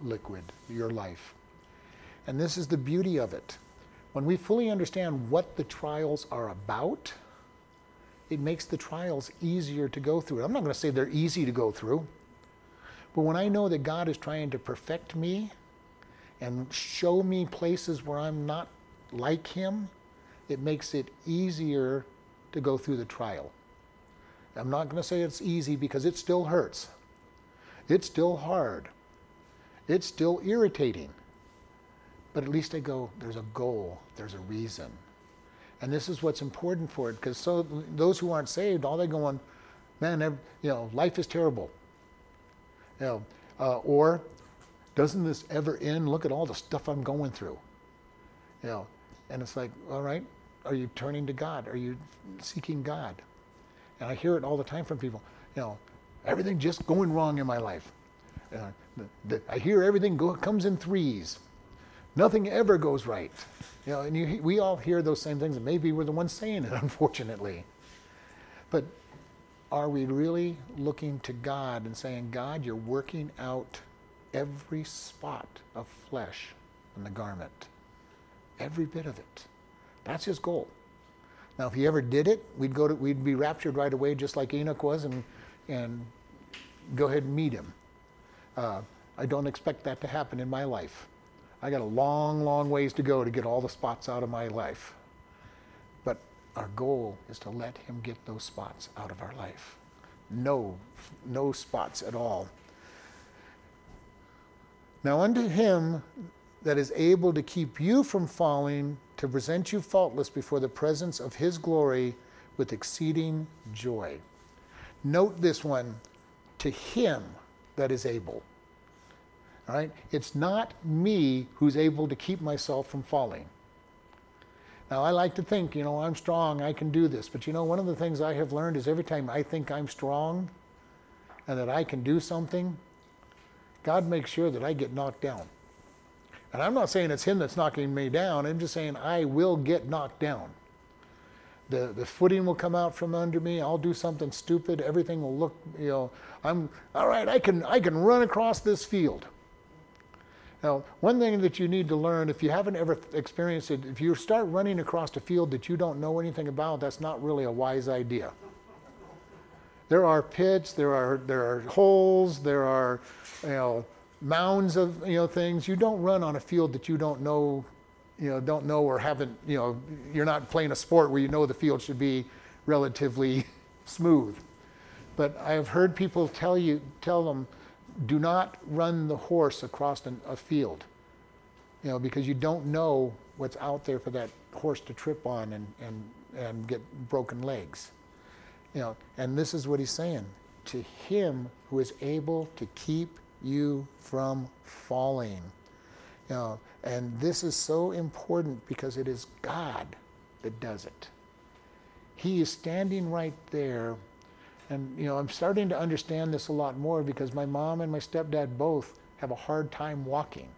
liquid, your life. And this is the beauty of it. When we fully understand what the trials are about, it makes the trials easier to go through. I'm not going to say they're easy to go through, but when I know that God is trying to perfect me and show me places where I'm not like Him, it makes it easier to go through the trial. I'm not going to say it's easy because it still hurts. It's still hard. It's still irritating. But at least I go, there's a goal, there's a reason. And this is what's important for it, because so those who aren't saved, all they're going, man, you know, life is terrible. You know, uh, or doesn't this ever end? Look at all the stuff I'm going through. You know, and it's like, all right, are you turning to God? Are you seeking God? And I hear it all the time from people. You know, everything just going wrong in my life. Uh, the, the, I hear everything go, comes in threes. Nothing ever goes right. You know, and you, we all hear those same things, and maybe we're the ones saying it, <laughs> unfortunately. But are we really looking to God and saying, God, you're working out every spot of flesh in the garment? Every bit of it. That's his goal. Now, if he ever did it, we'd go to, we'd be raptured right away, just like Enoch was, and and go ahead and meet him. Uh, I don't expect that to happen in my life. I got a long, long ways to go to get all the spots out of my life. Our goal is to let him get those spots out of our life. No, no spots at all. Now, unto him that is able to keep you from falling, to present you faultless before the presence of his glory with exceeding joy. Note this one to him that is able. All right? It's not me who's able to keep myself from falling. Now, I like to think, you know, I'm strong, I can do this. But you know, one of the things I have learned is every time I think I'm strong and that I can do something, God makes sure that I get knocked down. And I'm not saying it's Him that's knocking me down, I'm just saying I will get knocked down. The, the footing will come out from under me. I'll do something stupid. Everything will look, you know, I'm, all right, I can, I can run across this field. Now, one thing that you need to learn, if you haven't ever experienced it, if you start running across a field that you don't know anything about, that's not really a wise idea. There are pits, there are, there are holes, there are, you know, mounds of, you know, things. You don't run on a field that you don't know you know, don't know or haven't, you know, you're not playing a sport where you know the field should be relatively <laughs> smooth. But I have heard people tell you, tell them, do not run the horse across an, a field, you know, because you don't know what's out there for that horse to trip on and, and, and get broken legs. You know, and this is what he's saying. To him who is able to keep you from falling You know, and this is so important because it is God that does it. He is standing right there. And, you know, I'm starting to understand this a lot more because my mom and my stepdad both have a hard time walking.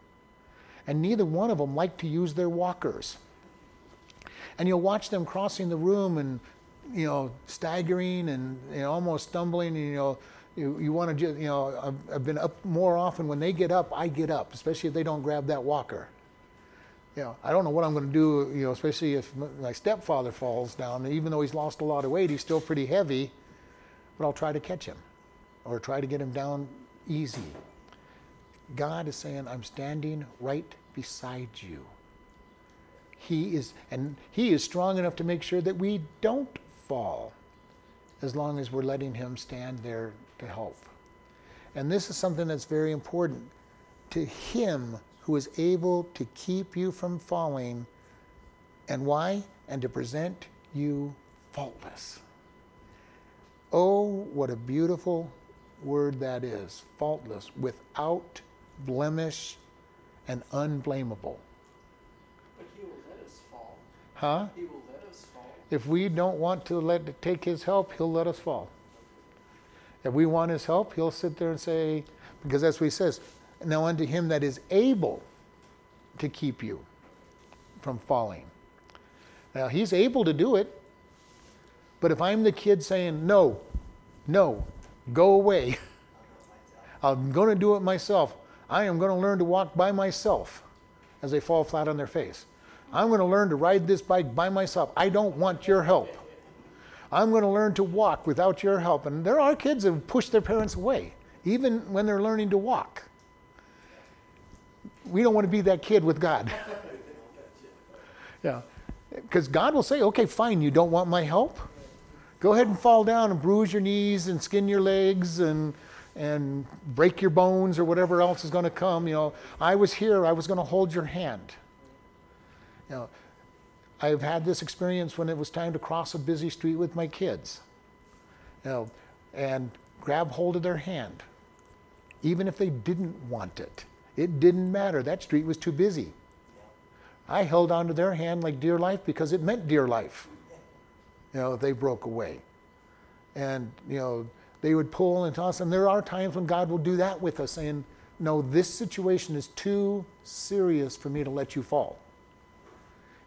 And neither one of them like to use their walkers. And you'll watch them crossing the room and, you know, staggering and you know, almost stumbling. And, you know, you, you want to just, you know, I've, I've been up more often. When they get up, I get up, especially if they don't grab that walker you know, I don't know what I'm going to do, you know, especially if my stepfather falls down. Even though he's lost a lot of weight, he's still pretty heavy, but I'll try to catch him or try to get him down easy. God is saying, I'm standing right beside you. He is, and He is strong enough to make sure that we don't fall as long as we're letting Him stand there to help. And this is something that's very important. To Him, who is able to keep you from falling. And why? And to present you faultless. Oh, what a beautiful word that is faultless, without blemish and unblameable. But he will let us fall. Huh? He will let us fall. If we don't want to let take his help, he'll let us fall. If we want his help, he'll sit there and say, because that's what he says, now unto him that is able to keep you from falling. Now he's able to do it, but if I'm the kid saying, no, no, go away, <laughs> I'm going to do it myself. I am going to learn to walk by myself as they fall flat on their face. I'm going to learn to ride this bike by myself. I don't want your help. I'm going to learn to walk without your help. And there are kids that push their parents away, even when they're learning to walk we don't want to be that kid with God. <laughs> yeah. Because God will say, okay, fine, you don't want my help? Go ahead and fall down and bruise your knees and skin your legs and, and break your bones or whatever else is going to come. You know, I was here, I was going to hold your hand. You know, I've had this experience when it was time to cross a busy street with my kids. You know, and grab hold of their hand, even if they didn't want it. It didn't matter. That street was too busy. I held onto their hand like dear life because it meant dear life. You know, they broke away. And, you know, they would pull and toss. And there are times when God will do that with us, saying, No, this situation is too serious for me to let you fall.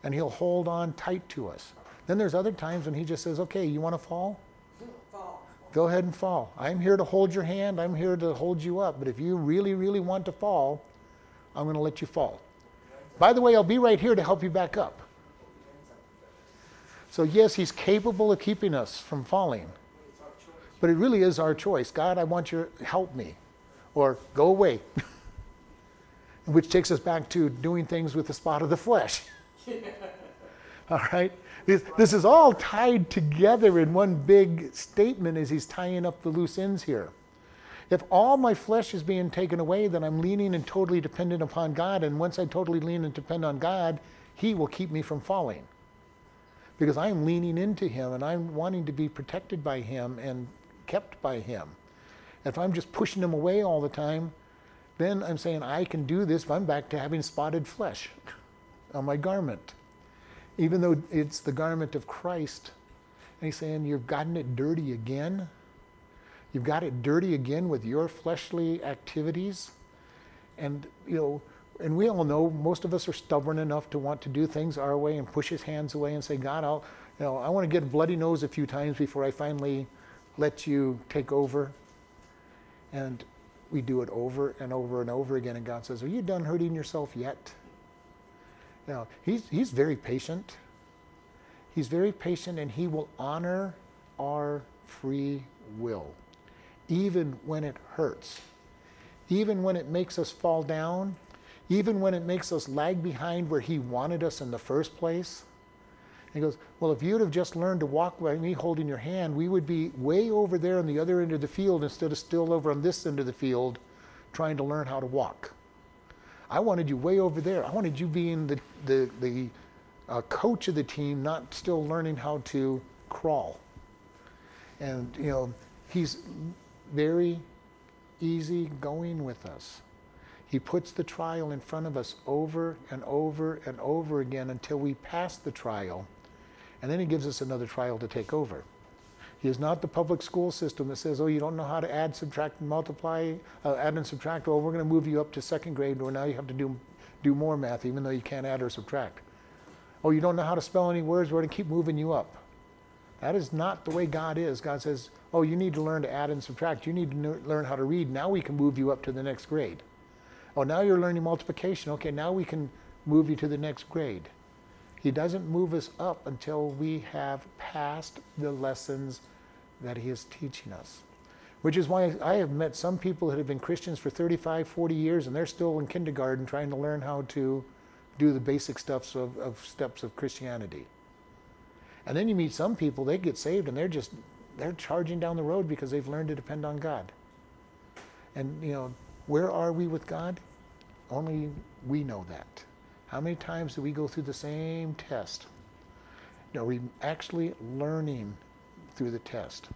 And He'll hold on tight to us. Then there's other times when He just says, Okay, you want to fall? Go ahead and fall. I'm here to hold your hand. I'm here to hold you up. But if you really, really want to fall, I'm going to let you fall. By the way, I'll be right here to help you back up. So, yes, He's capable of keeping us from falling. But it really is our choice. God, I want you to help me. Or go away. <laughs> Which takes us back to doing things with the spot of the flesh. <laughs> All right? This, this is all tied together in one big statement as he's tying up the loose ends here. If all my flesh is being taken away, then I'm leaning and totally dependent upon God. And once I totally lean and depend on God, He will keep me from falling. Because I'm leaning into Him and I'm wanting to be protected by Him and kept by Him. If I'm just pushing Him away all the time, then I'm saying I can do this if I'm back to having spotted flesh <laughs> on my garment even though it's the garment of Christ. And he's saying, You've gotten it dirty again. You've got it dirty again with your fleshly activities. And, you know, and we all know most of us are stubborn enough to want to do things our way and push his hands away and say, God, I'll, you know, I want to get bloody nose a few times before I finally let you take over. And we do it over and over and over again. And God says, Are you done hurting yourself yet? Now, he's, he's very patient. He's very patient and he will honor our free will, even when it hurts, even when it makes us fall down, even when it makes us lag behind where he wanted us in the first place. he goes, Well, if you'd have just learned to walk by me holding your hand, we would be way over there on the other end of the field instead of still over on this end of the field trying to learn how to walk. I wanted you way over there. I wanted you being the, the, the uh, coach of the team, not still learning how to crawl. And, you know, he's very easy going with us. He puts the trial in front of us over and over and over again until we pass the trial. And then He gives us another trial to take over. He is not the public school system that says, oh, you don't know how to add, subtract, and multiply, uh, add and subtract. Well, we're going to move you up to second grade where now you have to do, do more math, even though you can't add or subtract. Oh, you don't know how to spell any words, we're going to keep moving you up. That is not the way God is. God says, oh, you need to learn to add and subtract. You need to learn how to read. Now we can move you up to the next grade. Oh, now you're learning multiplication. Okay, now we can move you to the next grade. He doesn't move us up until we have passed the lessons that He is teaching us. Which is why I have met some people that have been Christians for 35, 40 years, and they're still in kindergarten trying to learn how to do the basic steps of, of steps of Christianity. And then you meet some people, they get saved and they're just they're charging down the road because they've learned to depend on God. And you know, where are we with God? Only we know that. How many times do we go through the same test? Are we actually learning through the test?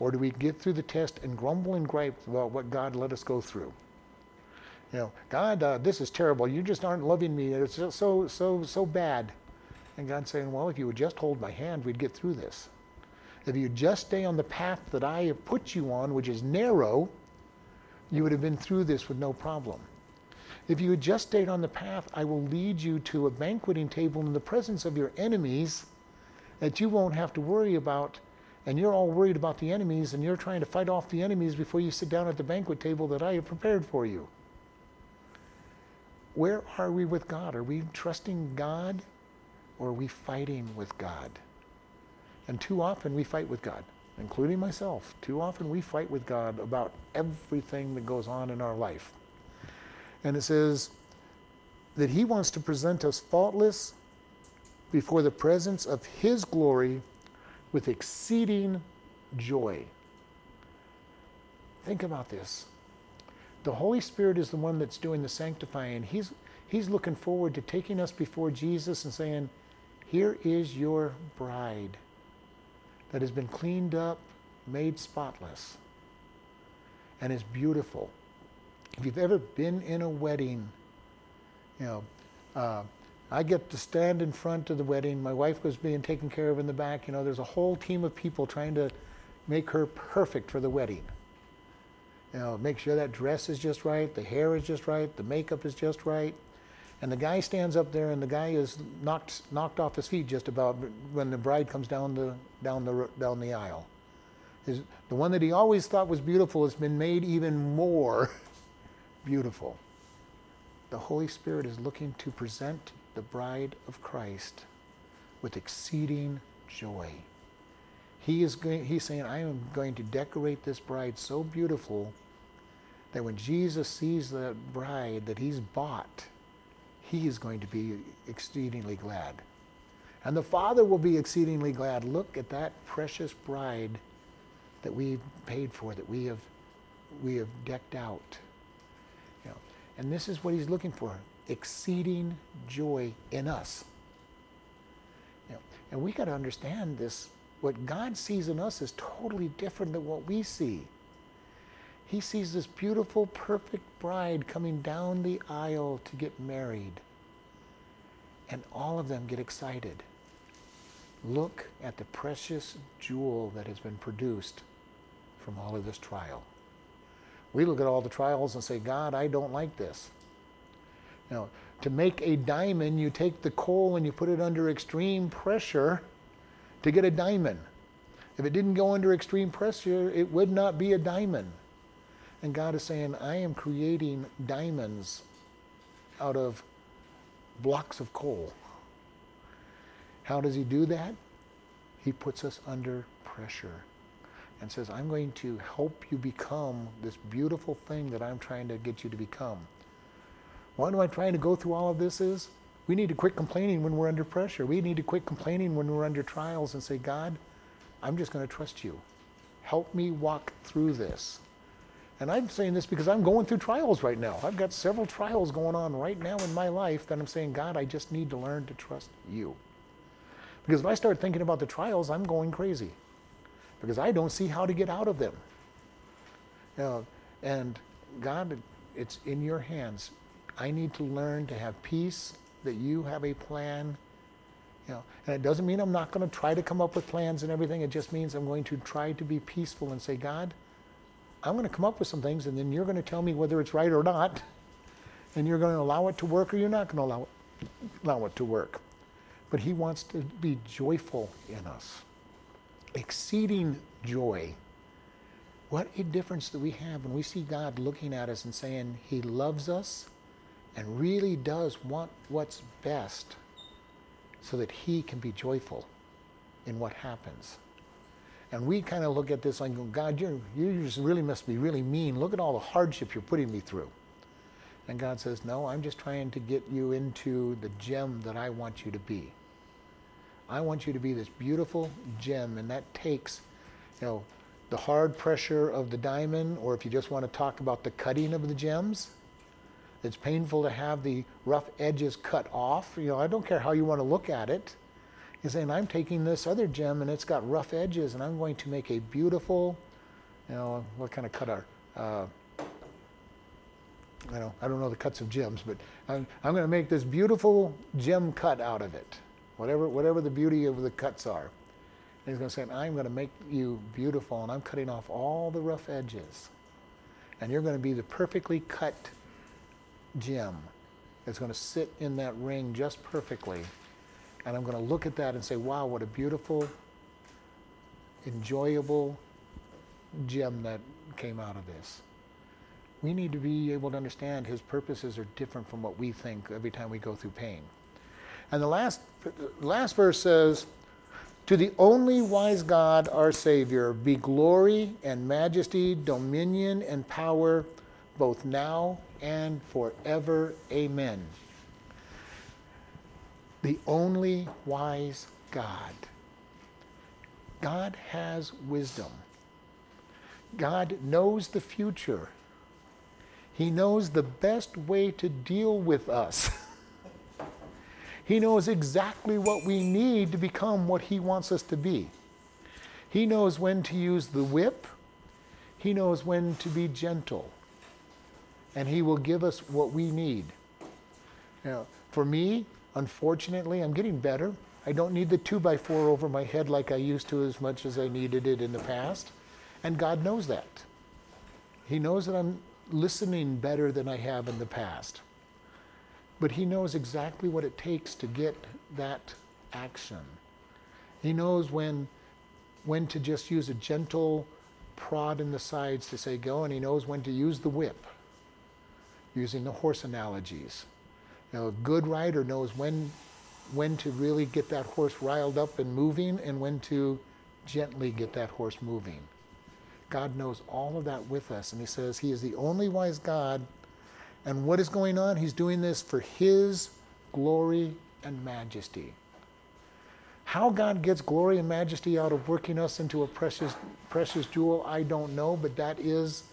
Or do we get through the test and grumble and gripe about what God let us go through? You know, God, uh, this is terrible. You just aren't loving me. It's just so, so, so bad. And God's saying, well, if you would just hold my hand, we'd get through this. If you just stay on the path that I have put you on, which is narrow, you would have been through this with no problem. If you had just stayed on the path, I will lead you to a banqueting table in the presence of your enemies that you won't have to worry about. And you're all worried about the enemies, and you're trying to fight off the enemies before you sit down at the banquet table that I have prepared for you. Where are we with God? Are we trusting God or are we fighting with God? And too often we fight with God, including myself. Too often we fight with God about everything that goes on in our life. And it says that He wants to present us faultless before the presence of His glory with exceeding joy. Think about this. The Holy Spirit is the one that's doing the sanctifying. He's, he's looking forward to taking us before Jesus and saying, Here is your bride that has been cleaned up, made spotless, and is beautiful. If you've ever been in a wedding, you know, uh, I get to stand in front of the wedding. My wife was being taken care of in the back. You know, there's a whole team of people trying to make her perfect for the wedding. You know, make sure that dress is just right, the hair is just right, the makeup is just right. And the guy stands up there, and the guy is knocked knocked off his feet just about when the bride comes down the down the down the aisle. His, the one that he always thought was beautiful has been made even more <laughs> beautiful. The Holy Spirit is looking to present the bride of Christ with exceeding joy. He is going, he's saying, I am going to decorate this bride so beautiful that when Jesus sees that bride that he's bought, he is going to be exceedingly glad. And the Father will be exceedingly glad. Look at that precious bride that we paid for, that we have, we have decked out. You know, and this is what he's looking for exceeding joy in us. You know, and we got to understand this what God sees in us is totally different than what we see. He sees this beautiful, perfect bride coming down the aisle to get married. And all of them get excited. Look at the precious jewel that has been produced from all of this trial. We look at all the trials and say, God, I don't like this. Know, to make a diamond, you take the coal and you put it under extreme pressure to get a diamond. If it didn't go under extreme pressure, it would not be a diamond. And God is saying, I am creating diamonds out of blocks of coal. How does He do that? He puts us under pressure and says, I'm going to help you become this beautiful thing that I'm trying to get you to become. Why am I trying to go through all of this is we need to quit complaining when we're under pressure. We need to quit complaining when we're under trials and say, God, I'm just going to trust you. Help me walk through this. And I'm saying this because I'm going through trials right now. I've got several trials going on right now in my life that I'm saying, God, I just need to learn to trust you. Because if I start thinking about the trials, I'm going crazy. Because I don't see how to get out of them. And God it's in your hands. I need to learn to have peace, that you have a plan. You know, and it doesn't mean I'm not going to try to come up with plans and everything. It just means I'm going to try to be peaceful and say, God, I'm going to come up with some things, and then you're going to tell me whether it's right or not. And you're going to allow it to work, or you're not going to allow it, allow it to work. But He wants to be joyful in us, exceeding joy. What a difference that we have when we see God looking at us and saying He loves us and really does want what's best so that He can be joyful in what happens. And we kind of look at this and go, oh, God, you're, you just really must be really mean. Look at all the hardship you're putting me through. And God says, No, I'm just trying to get you into the gem that I want you to be. I want you to be this beautiful gem, and that takes, you know, the hard pressure of the diamond, or if you just want to talk about the cutting of the gems, it's painful to have the rough edges cut off. You know, I don't care how you want to look at it. He's saying, I'm taking this other gem and it's got rough edges, and I'm going to make a beautiful, you know, what kind of cut are? Uh, I don't, I don't know the cuts of gems, but I'm, I'm going to make this beautiful gem cut out of it, whatever, whatever the beauty of the cuts are. And he's going to say, I'm going to make you beautiful, and I'm cutting off all the rough edges. And you're going to be the perfectly cut gem that's going to sit in that ring just perfectly. And I'm going to look at that and say, wow, what a beautiful, enjoyable gem that came out of this. We need to be able to understand his purposes are different from what we think every time we go through pain. And the last, last verse says, to the only wise God, our Savior, be glory and majesty, dominion and power, both now and forever. Amen. The only wise God. God has wisdom. God knows the future. He knows the best way to deal with us. <laughs> He knows exactly what we need to become what He wants us to be. He knows when to use the whip, He knows when to be gentle, and He will give us what we need. Now, for me, unfortunately, I'm getting better. I don't need the two by four over my head like I used to as much as I needed it in the past. And God knows that. He knows that I'm listening better than I have in the past. But he knows exactly what it takes to get that action. He knows when, when to just use a gentle prod in the sides to say go, and he knows when to use the whip, using the horse analogies. Know, a good rider knows when, when to really get that horse riled up and moving and when to gently get that horse moving. God knows all of that with us, and he says he is the only wise God and what is going on? He's doing this for His glory and majesty. How God gets glory and majesty out of working us into a precious, precious jewel, I don't know, but that is,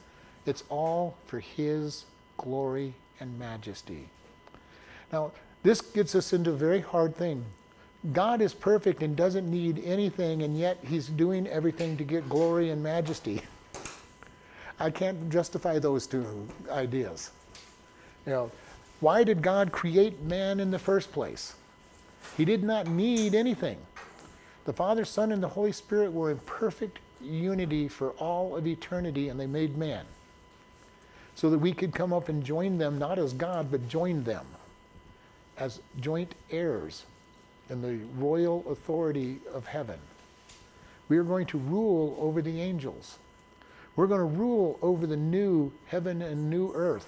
it's all for His glory and majesty. Now, this gets us into a very hard thing. God is perfect and doesn't need anything, and yet He's doing everything to get glory and majesty. <laughs> I can't justify those two ideas. You know, why did God create man in the first place? He did not need anything. The Father, Son, and the Holy Spirit were in perfect unity for all of eternity, and they made man. So that we could come up and join them, not as God, but join them as joint heirs in the royal authority of heaven. We are going to rule over the angels. We're going to rule over the new heaven and new earth.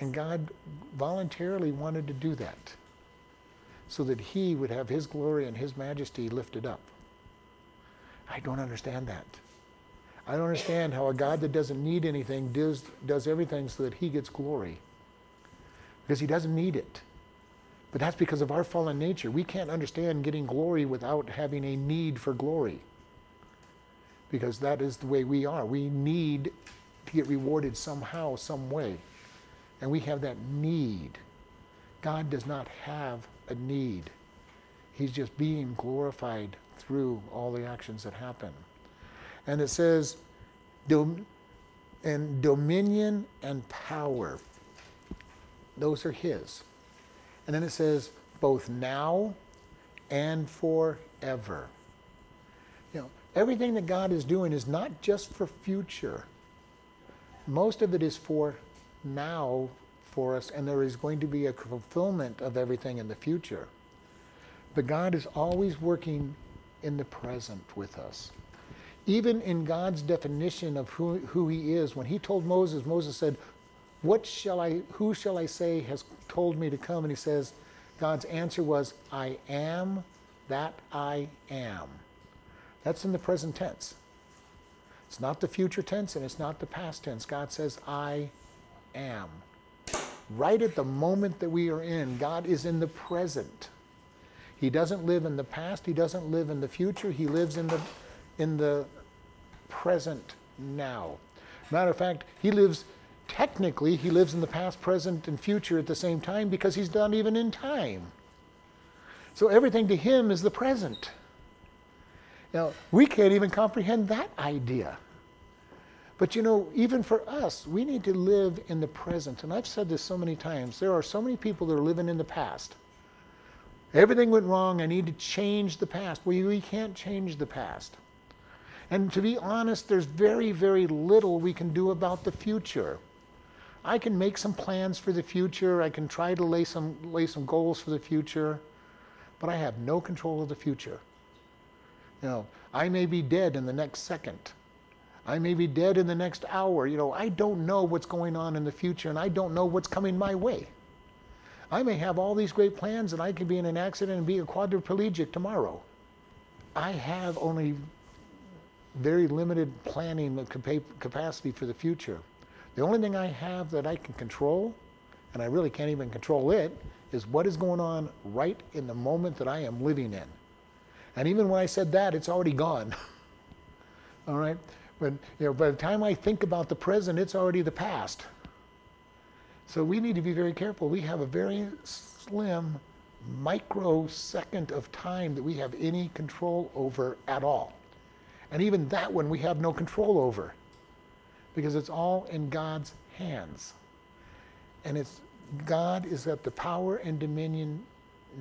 And God voluntarily wanted to do that so that he would have his glory and his majesty lifted up. I don't understand that. I don't understand how a God that doesn't need anything does, does everything so that he gets glory. Because he doesn't need it. But that's because of our fallen nature. We can't understand getting glory without having a need for glory. Because that is the way we are. We need to get rewarded somehow, some way and we have that need. God does not have a need. He's just being glorified through all the actions that happen. And it says, and dominion and power. Those are his. And then it says, both now and forever. You know, everything that God is doing is not just for future. Most of it is for now for us, and there is going to be a fulfillment of everything in the future. But God is always working in the present with us. Even in God's definition of who, who he is, when he told Moses, Moses said, What shall I, who shall I say has told me to come? And he says, God's answer was, I am that I am. That's in the present tense. It's not the future tense and it's not the past tense. God says, I am. Right at the moment that we are in, God is in the present. He doesn't live in the past, he doesn't live in the future, he lives in the in the present now. Matter of fact, he lives technically he lives in the past, present, and future at the same time because he's not even in time. So everything to him is the present. Now, we can't even comprehend that idea. But you know, even for us, we need to live in the present. And I've said this so many times. There are so many people that are living in the past. Everything went wrong. I need to change the past. Well, we can't change the past. And to be honest, there's very, very little we can do about the future. I can make some plans for the future. I can try to lay some, lay some goals for the future. But I have no control of the future. You know, I may be dead in the next second. I may be dead in the next hour. You know, I don't know what's going on in the future and I don't know what's coming my way. I may have all these great plans and I could be in an accident and be a quadriplegic tomorrow. I have only very limited planning capacity for the future. The only thing I have that I can control, and I really can't even control it, is what is going on right in the moment that I am living in. And even when I said that, it's already gone. <laughs> All right? But you know, by the time I think about the present, it's already the past. So we need to be very careful. We have a very slim microsecond of time that we have any control over at all. And even that one we have no control over because it's all in God's hands. And it's God is at the power and dominion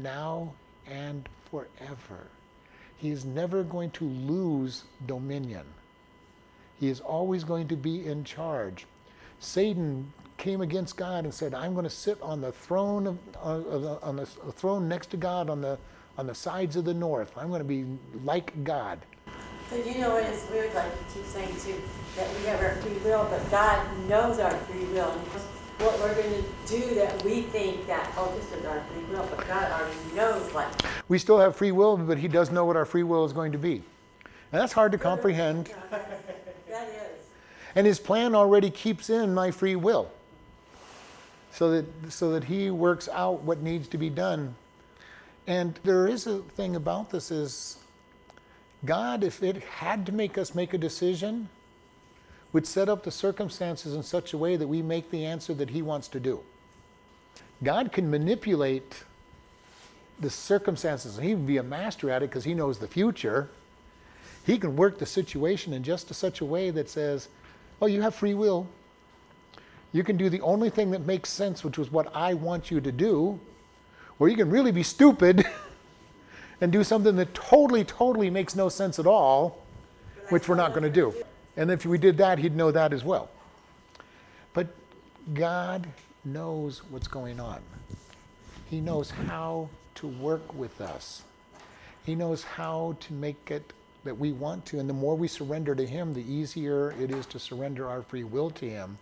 now and forever. He is never going to lose dominion. He is always going to be in charge. Satan came against God and said, "I'm going to sit on the throne of, on the throne next to God on the on the sides of the north. I'm going to be like God." But you know what is weird, like you keep saying too, that we have our free will, but God knows our free will. And what we're going to do that we think that, oh, this is our free will, but God already knows, like. We still have free will, but He does know what our free will is going to be. And that's hard to comprehend. <laughs> that is. And His plan already keeps in my free will. So that, so that He works out what needs to be done. And there is a thing about this is God, if it had to make us make a decision, would set up the circumstances in such a way that we make the answer that He wants to do. God can manipulate the circumstances, and He would be a master at it because He knows the future. He can work the situation in just such a way that says, Oh, you have free will. You can do the only thing that makes sense, which was what I want you to do, or you can really be stupid. <laughs> and do something that totally, totally makes no sense at all, which we're not going to do. And if we did that, he'd know that as well. But God knows what's going on. He knows how to work with us. He knows how to make it that we want to. And the more we surrender to Him, the easier it is to surrender our free will to Him.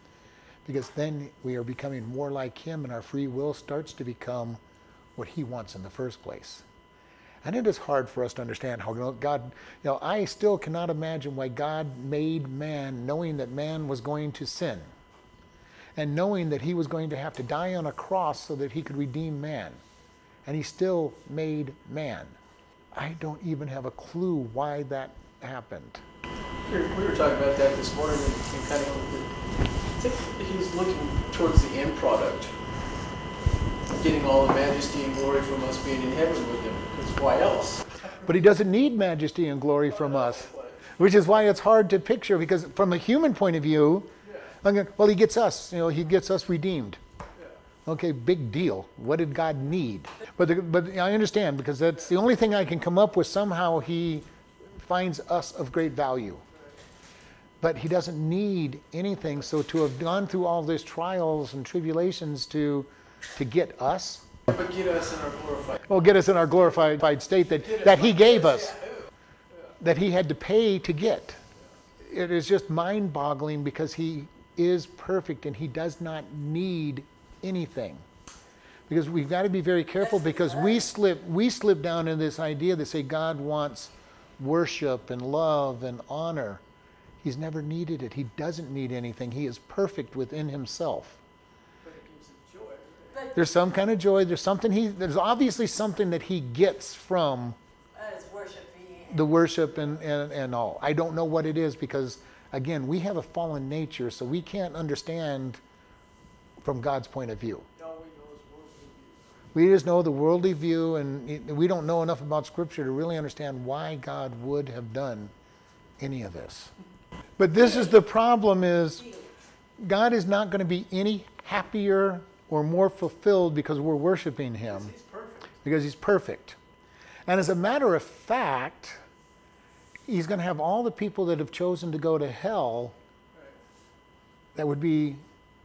Because then we are becoming more like Him, and our free will starts to become what He wants in the first place. And it is hard for us to understand how God, you know, I still cannot imagine why God made man knowing that man was going to sin and knowing that he was going to have to die on a cross so that he could redeem man. And he still made man. I don't even have a clue why that happened. We were, talking about that this morning and, kind of, I think he's looking towards the end product, getting all the majesty and glory from us being in heaven with him Because why else? But he doesn't need majesty and glory from us, which is why it's hard to picture because from a human point of view, I'm well, he gets us. You know, he gets us redeemed. Okay, big deal. What did God need? But the, but I understand because that's the only thing I can come up with. Somehow he finds us of great value. But he doesn't need anything. So to have gone through all these trials and tribulations to to get us, But get us in our glorified. well, get us in our glorified state that, that he gave us, that he had to pay to get. It is just mind boggling because he is perfect and he does not need anything. Because we've got to be very careful because we slip we slip down in this idea that say God wants worship and love and honor. He's never needed it. He doesn't need anything. He is perfect within himself. But it gives it joy. There's some kind of joy. There's something he there's obviously something that he gets from the worship and, and, and all. I don't know what it is because, again, we have a fallen nature, so we can't understand from God's point of view. All we know is worldly. We just know the worldly view, and we don't know enough about Scripture to really understand why God would have done any of this. But this is the problem: is God is not going to be any happier or more fulfilled because we're worshiping Him He's perfect. because he's perfect. And as a matter of fact, he's going to have all the people that have chosen to go to hell. That would be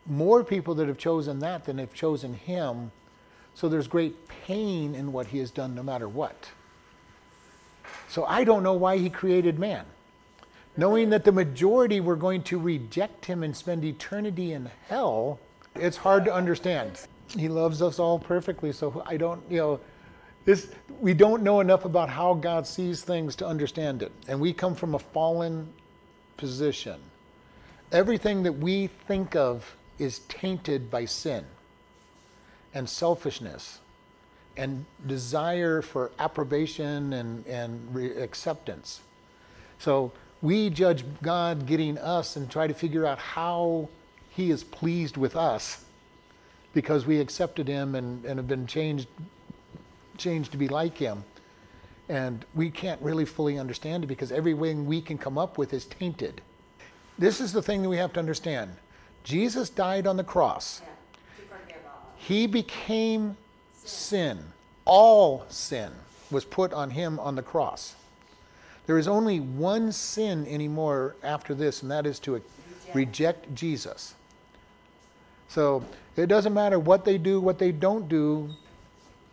more people that have chosen that than have chosen him. So there's great pain in what he has done no matter what. So I don't know why he created man. Knowing that the majority were going to reject him and spend eternity in hell, it's hard to understand. He loves us all perfectly, so I don't, you know, this we don't know enough about how God sees things to understand it. And we come from a fallen position. Everything that we think of is tainted by sin and selfishness and desire for approbation and, and re- acceptance. So we judge God getting us and try to figure out how He is pleased with us because we accepted Him and, and have been changed, changed to be like Him. And we can't really fully understand it because everything we can come up with is tainted. This is the thing that we have to understand Jesus died on the cross. Yeah, to forgive all. He became sin. All sin was put on him on the cross. There is only one sin anymore after this, and that is to reject Jesus. So it doesn't matter what they do, what they don't do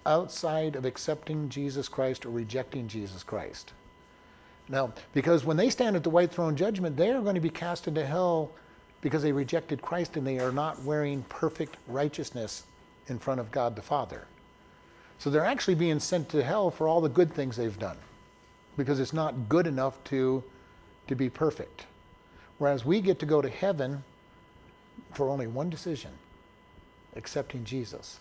outside of accepting Jesus Christ or rejecting Jesus Christ. Now, because when they stand at the white throne judgment, they are going to be cast into hell because they rejected Christ and they are not wearing perfect righteousness in front of God the Father. So they're actually being sent to hell for all the good things they've done because it's not good enough to, to be perfect. Whereas we get to go to heaven for only one decision accepting Jesus.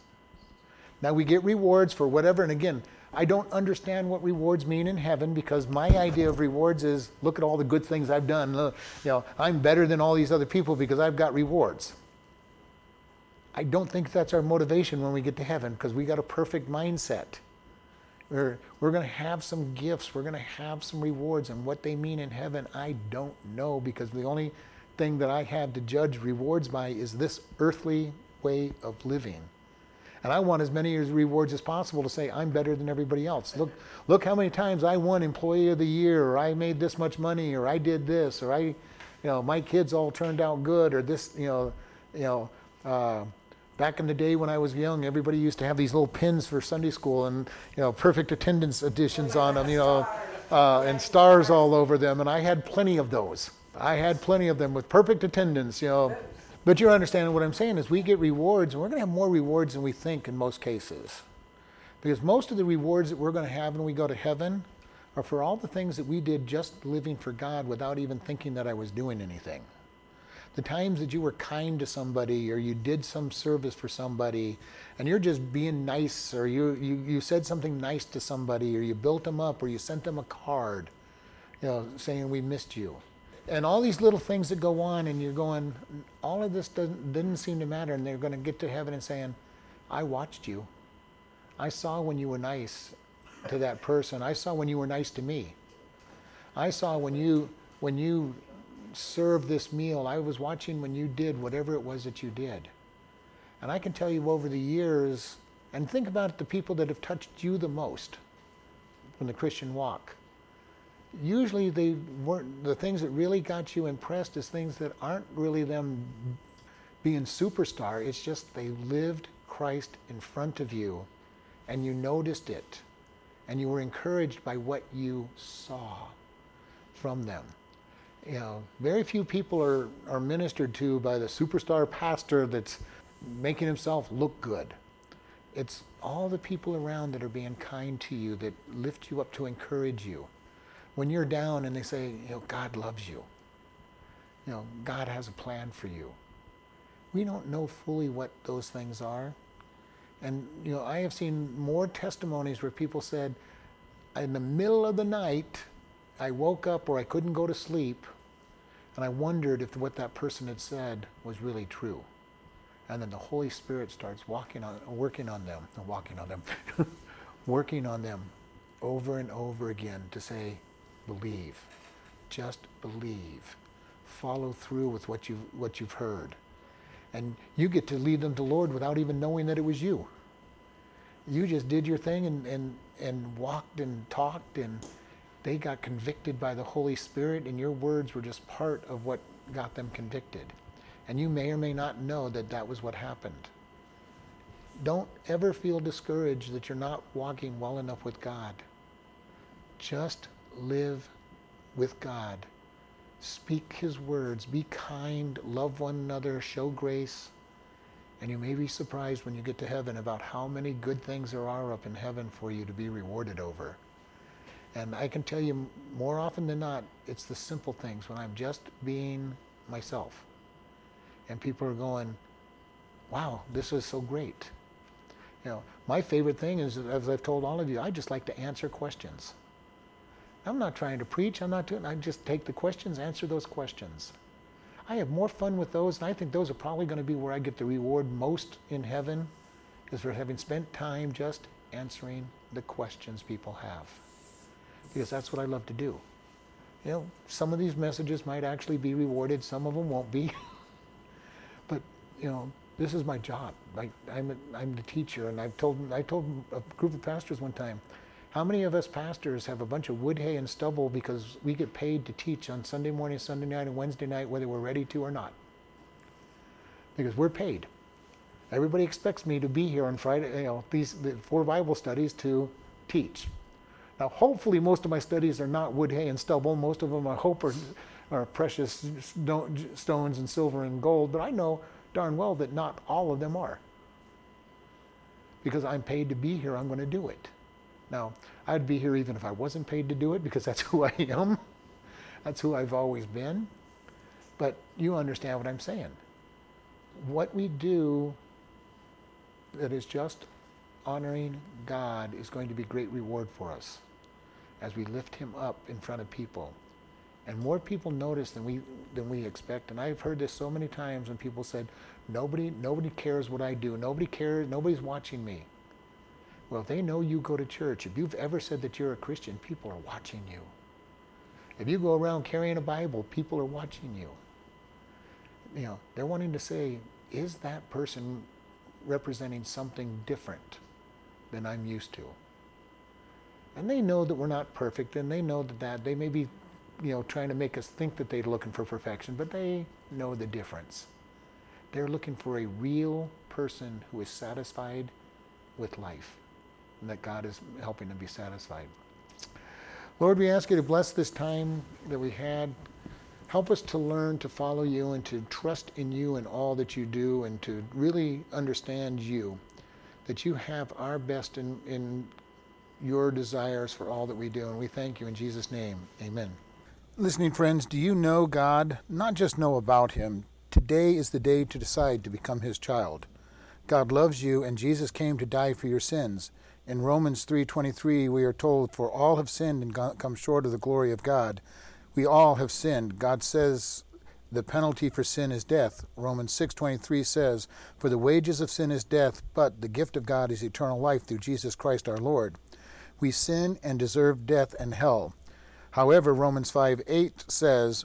Now we get rewards for whatever, and again, I don't understand what rewards mean in heaven because my idea of rewards is look at all the good things I've done. You know, I'm better than all these other people because I've got rewards. I don't think that's our motivation when we get to heaven because we got a perfect mindset. We're, we're going to have some gifts, we're going to have some rewards, and what they mean in heaven, I don't know because the only thing that I have to judge rewards by is this earthly way of living. And I want as many rewards as possible to say I'm better than everybody else. Look, look how many times I won Employee of the Year, or I made this much money, or I did this, or I, you know, my kids all turned out good, or this, you know, you know. Uh, back in the day when I was young, everybody used to have these little pins for Sunday school, and you know, perfect attendance editions on them, you know, uh, and stars all over them, and I had plenty of those. I had plenty of them with perfect attendance, you know. But you're understanding what I'm saying is we get rewards, and we're going to have more rewards than we think in most cases. Because most of the rewards that we're going to have when we go to heaven are for all the things that we did just living for God without even thinking that I was doing anything. The times that you were kind to somebody or you did some service for somebody and you're just being nice or you, you, you said something nice to somebody or you built them up or you sent them a card, you know, saying we missed you and all these little things that go on and you're going all of this doesn't didn't seem to matter and they're going to get to heaven and saying i watched you i saw when you were nice to that person i saw when you were nice to me i saw when you when you served this meal. I was watching when you did whatever it was that you did. And I can tell you over the years, and think about the people that have touched you the most from the Christian walk. Usually, they weren't the things that really got you impressed is things that aren't really them being superstar. It's just they lived Christ in front of you, and you noticed it, and you were encouraged by what you saw from them. You know, very few people are, are ministered to by the superstar pastor that's making himself look good. It's all the people around that are being kind to you, that lift you up to encourage you. When you're down and they say, you know, God loves you. You know, God has a plan for you. We don't know fully what those things are. And, you know, I have seen more testimonies where people said, in the middle of the night, I woke up or I couldn't go to sleep, and I wondered if what that person had said was really true and then the Holy Spirit starts walking on, working on them, walking on them, <laughs> working on them over and over again to say, believe, just believe, follow through with what you what you've heard, and you get to lead them to Lord without even knowing that it was you. You just did your thing and and and walked and talked and they got convicted by the Holy Spirit, and your words were just part of what got them convicted. And you may or may not know that that was what happened. Don't ever feel discouraged that you're not walking well enough with God. Just live with God. Speak His words. Be kind. Love one another. Show grace. And you may be surprised when you get to heaven about how many good things there are up in heaven for you to be rewarded over. And I can tell you more often than not, it's the simple things when I'm just being myself and people are going, wow, this is so great. You know, my favorite thing is, as I've told all of you, I just like to answer questions. I'm not trying to preach. I'm not doing. I just take the questions, answer those questions. I have more fun with those, and I think those are probably going to be where I get the reward most in heaven, is for having spent time just answering the questions people have, because that's what I love to do. You know, some of these messages might actually be rewarded. Some of them won't be. <laughs> But you know, this is my job. Like I'm, a, I'm the teacher, and I've told I told a group of pastors one time, how many of us pastors have a bunch of wood, hay, and stubble because we get paid to teach on Sunday morning, Sunday night, and Wednesday night, whether we're ready to or not? Because we're paid. Everybody expects me to be here on Friday, you know, these the four Bible studies to teach. Now, hopefully, most of my studies are not wood, hay, and stubble. Most of them, I hope, are, are precious stones and silver and gold. But I know darn well that not all of them are. Because I'm paid to be here, I'm going to do it. Now, I'd be here even if I wasn't paid to do it because that's who I am. That's who I've always been. But you understand what I'm saying. What we do that is just honoring God is going to be great reward for us as we lift him up in front of people and more people notice than we than we expect. And I've heard this so many times when people said, "Nobody, nobody cares what I do. Nobody cares. Nobody's watching me." Well, they know you go to church, if you've ever said that you're a Christian, people are watching you. If you go around carrying a Bible, people are watching you. You know, they're wanting to say, "Is that person representing something different than I'm used to?" And they know that we're not perfect, and they know that, that they may be you know, trying to make us think that they're looking for perfection, but they know the difference. They're looking for a real person who is satisfied with life, and that God is helping them be satisfied. Lord, we ask you to bless this time that we had. Help us to learn to follow you and to trust in you and all that you do and to really understand you, that you have our best in, in your desires for all that we do. And we thank you in Jesus' name. Amen. Listening friends, do you know God? Not just know about Him. Today is the day to decide to become His child. God loves you, and Jesus came to die for your sins. In Romans 3:23, we are told, "For all have sinned and come short of the glory of God." We all have sinned. God says the penalty for sin is death. Romans 6:23 says, "For the wages of sin is death, but the gift of God is eternal life through Jesus Christ our Lord." We sin and deserve death and hell. However, Romans 5:8 says,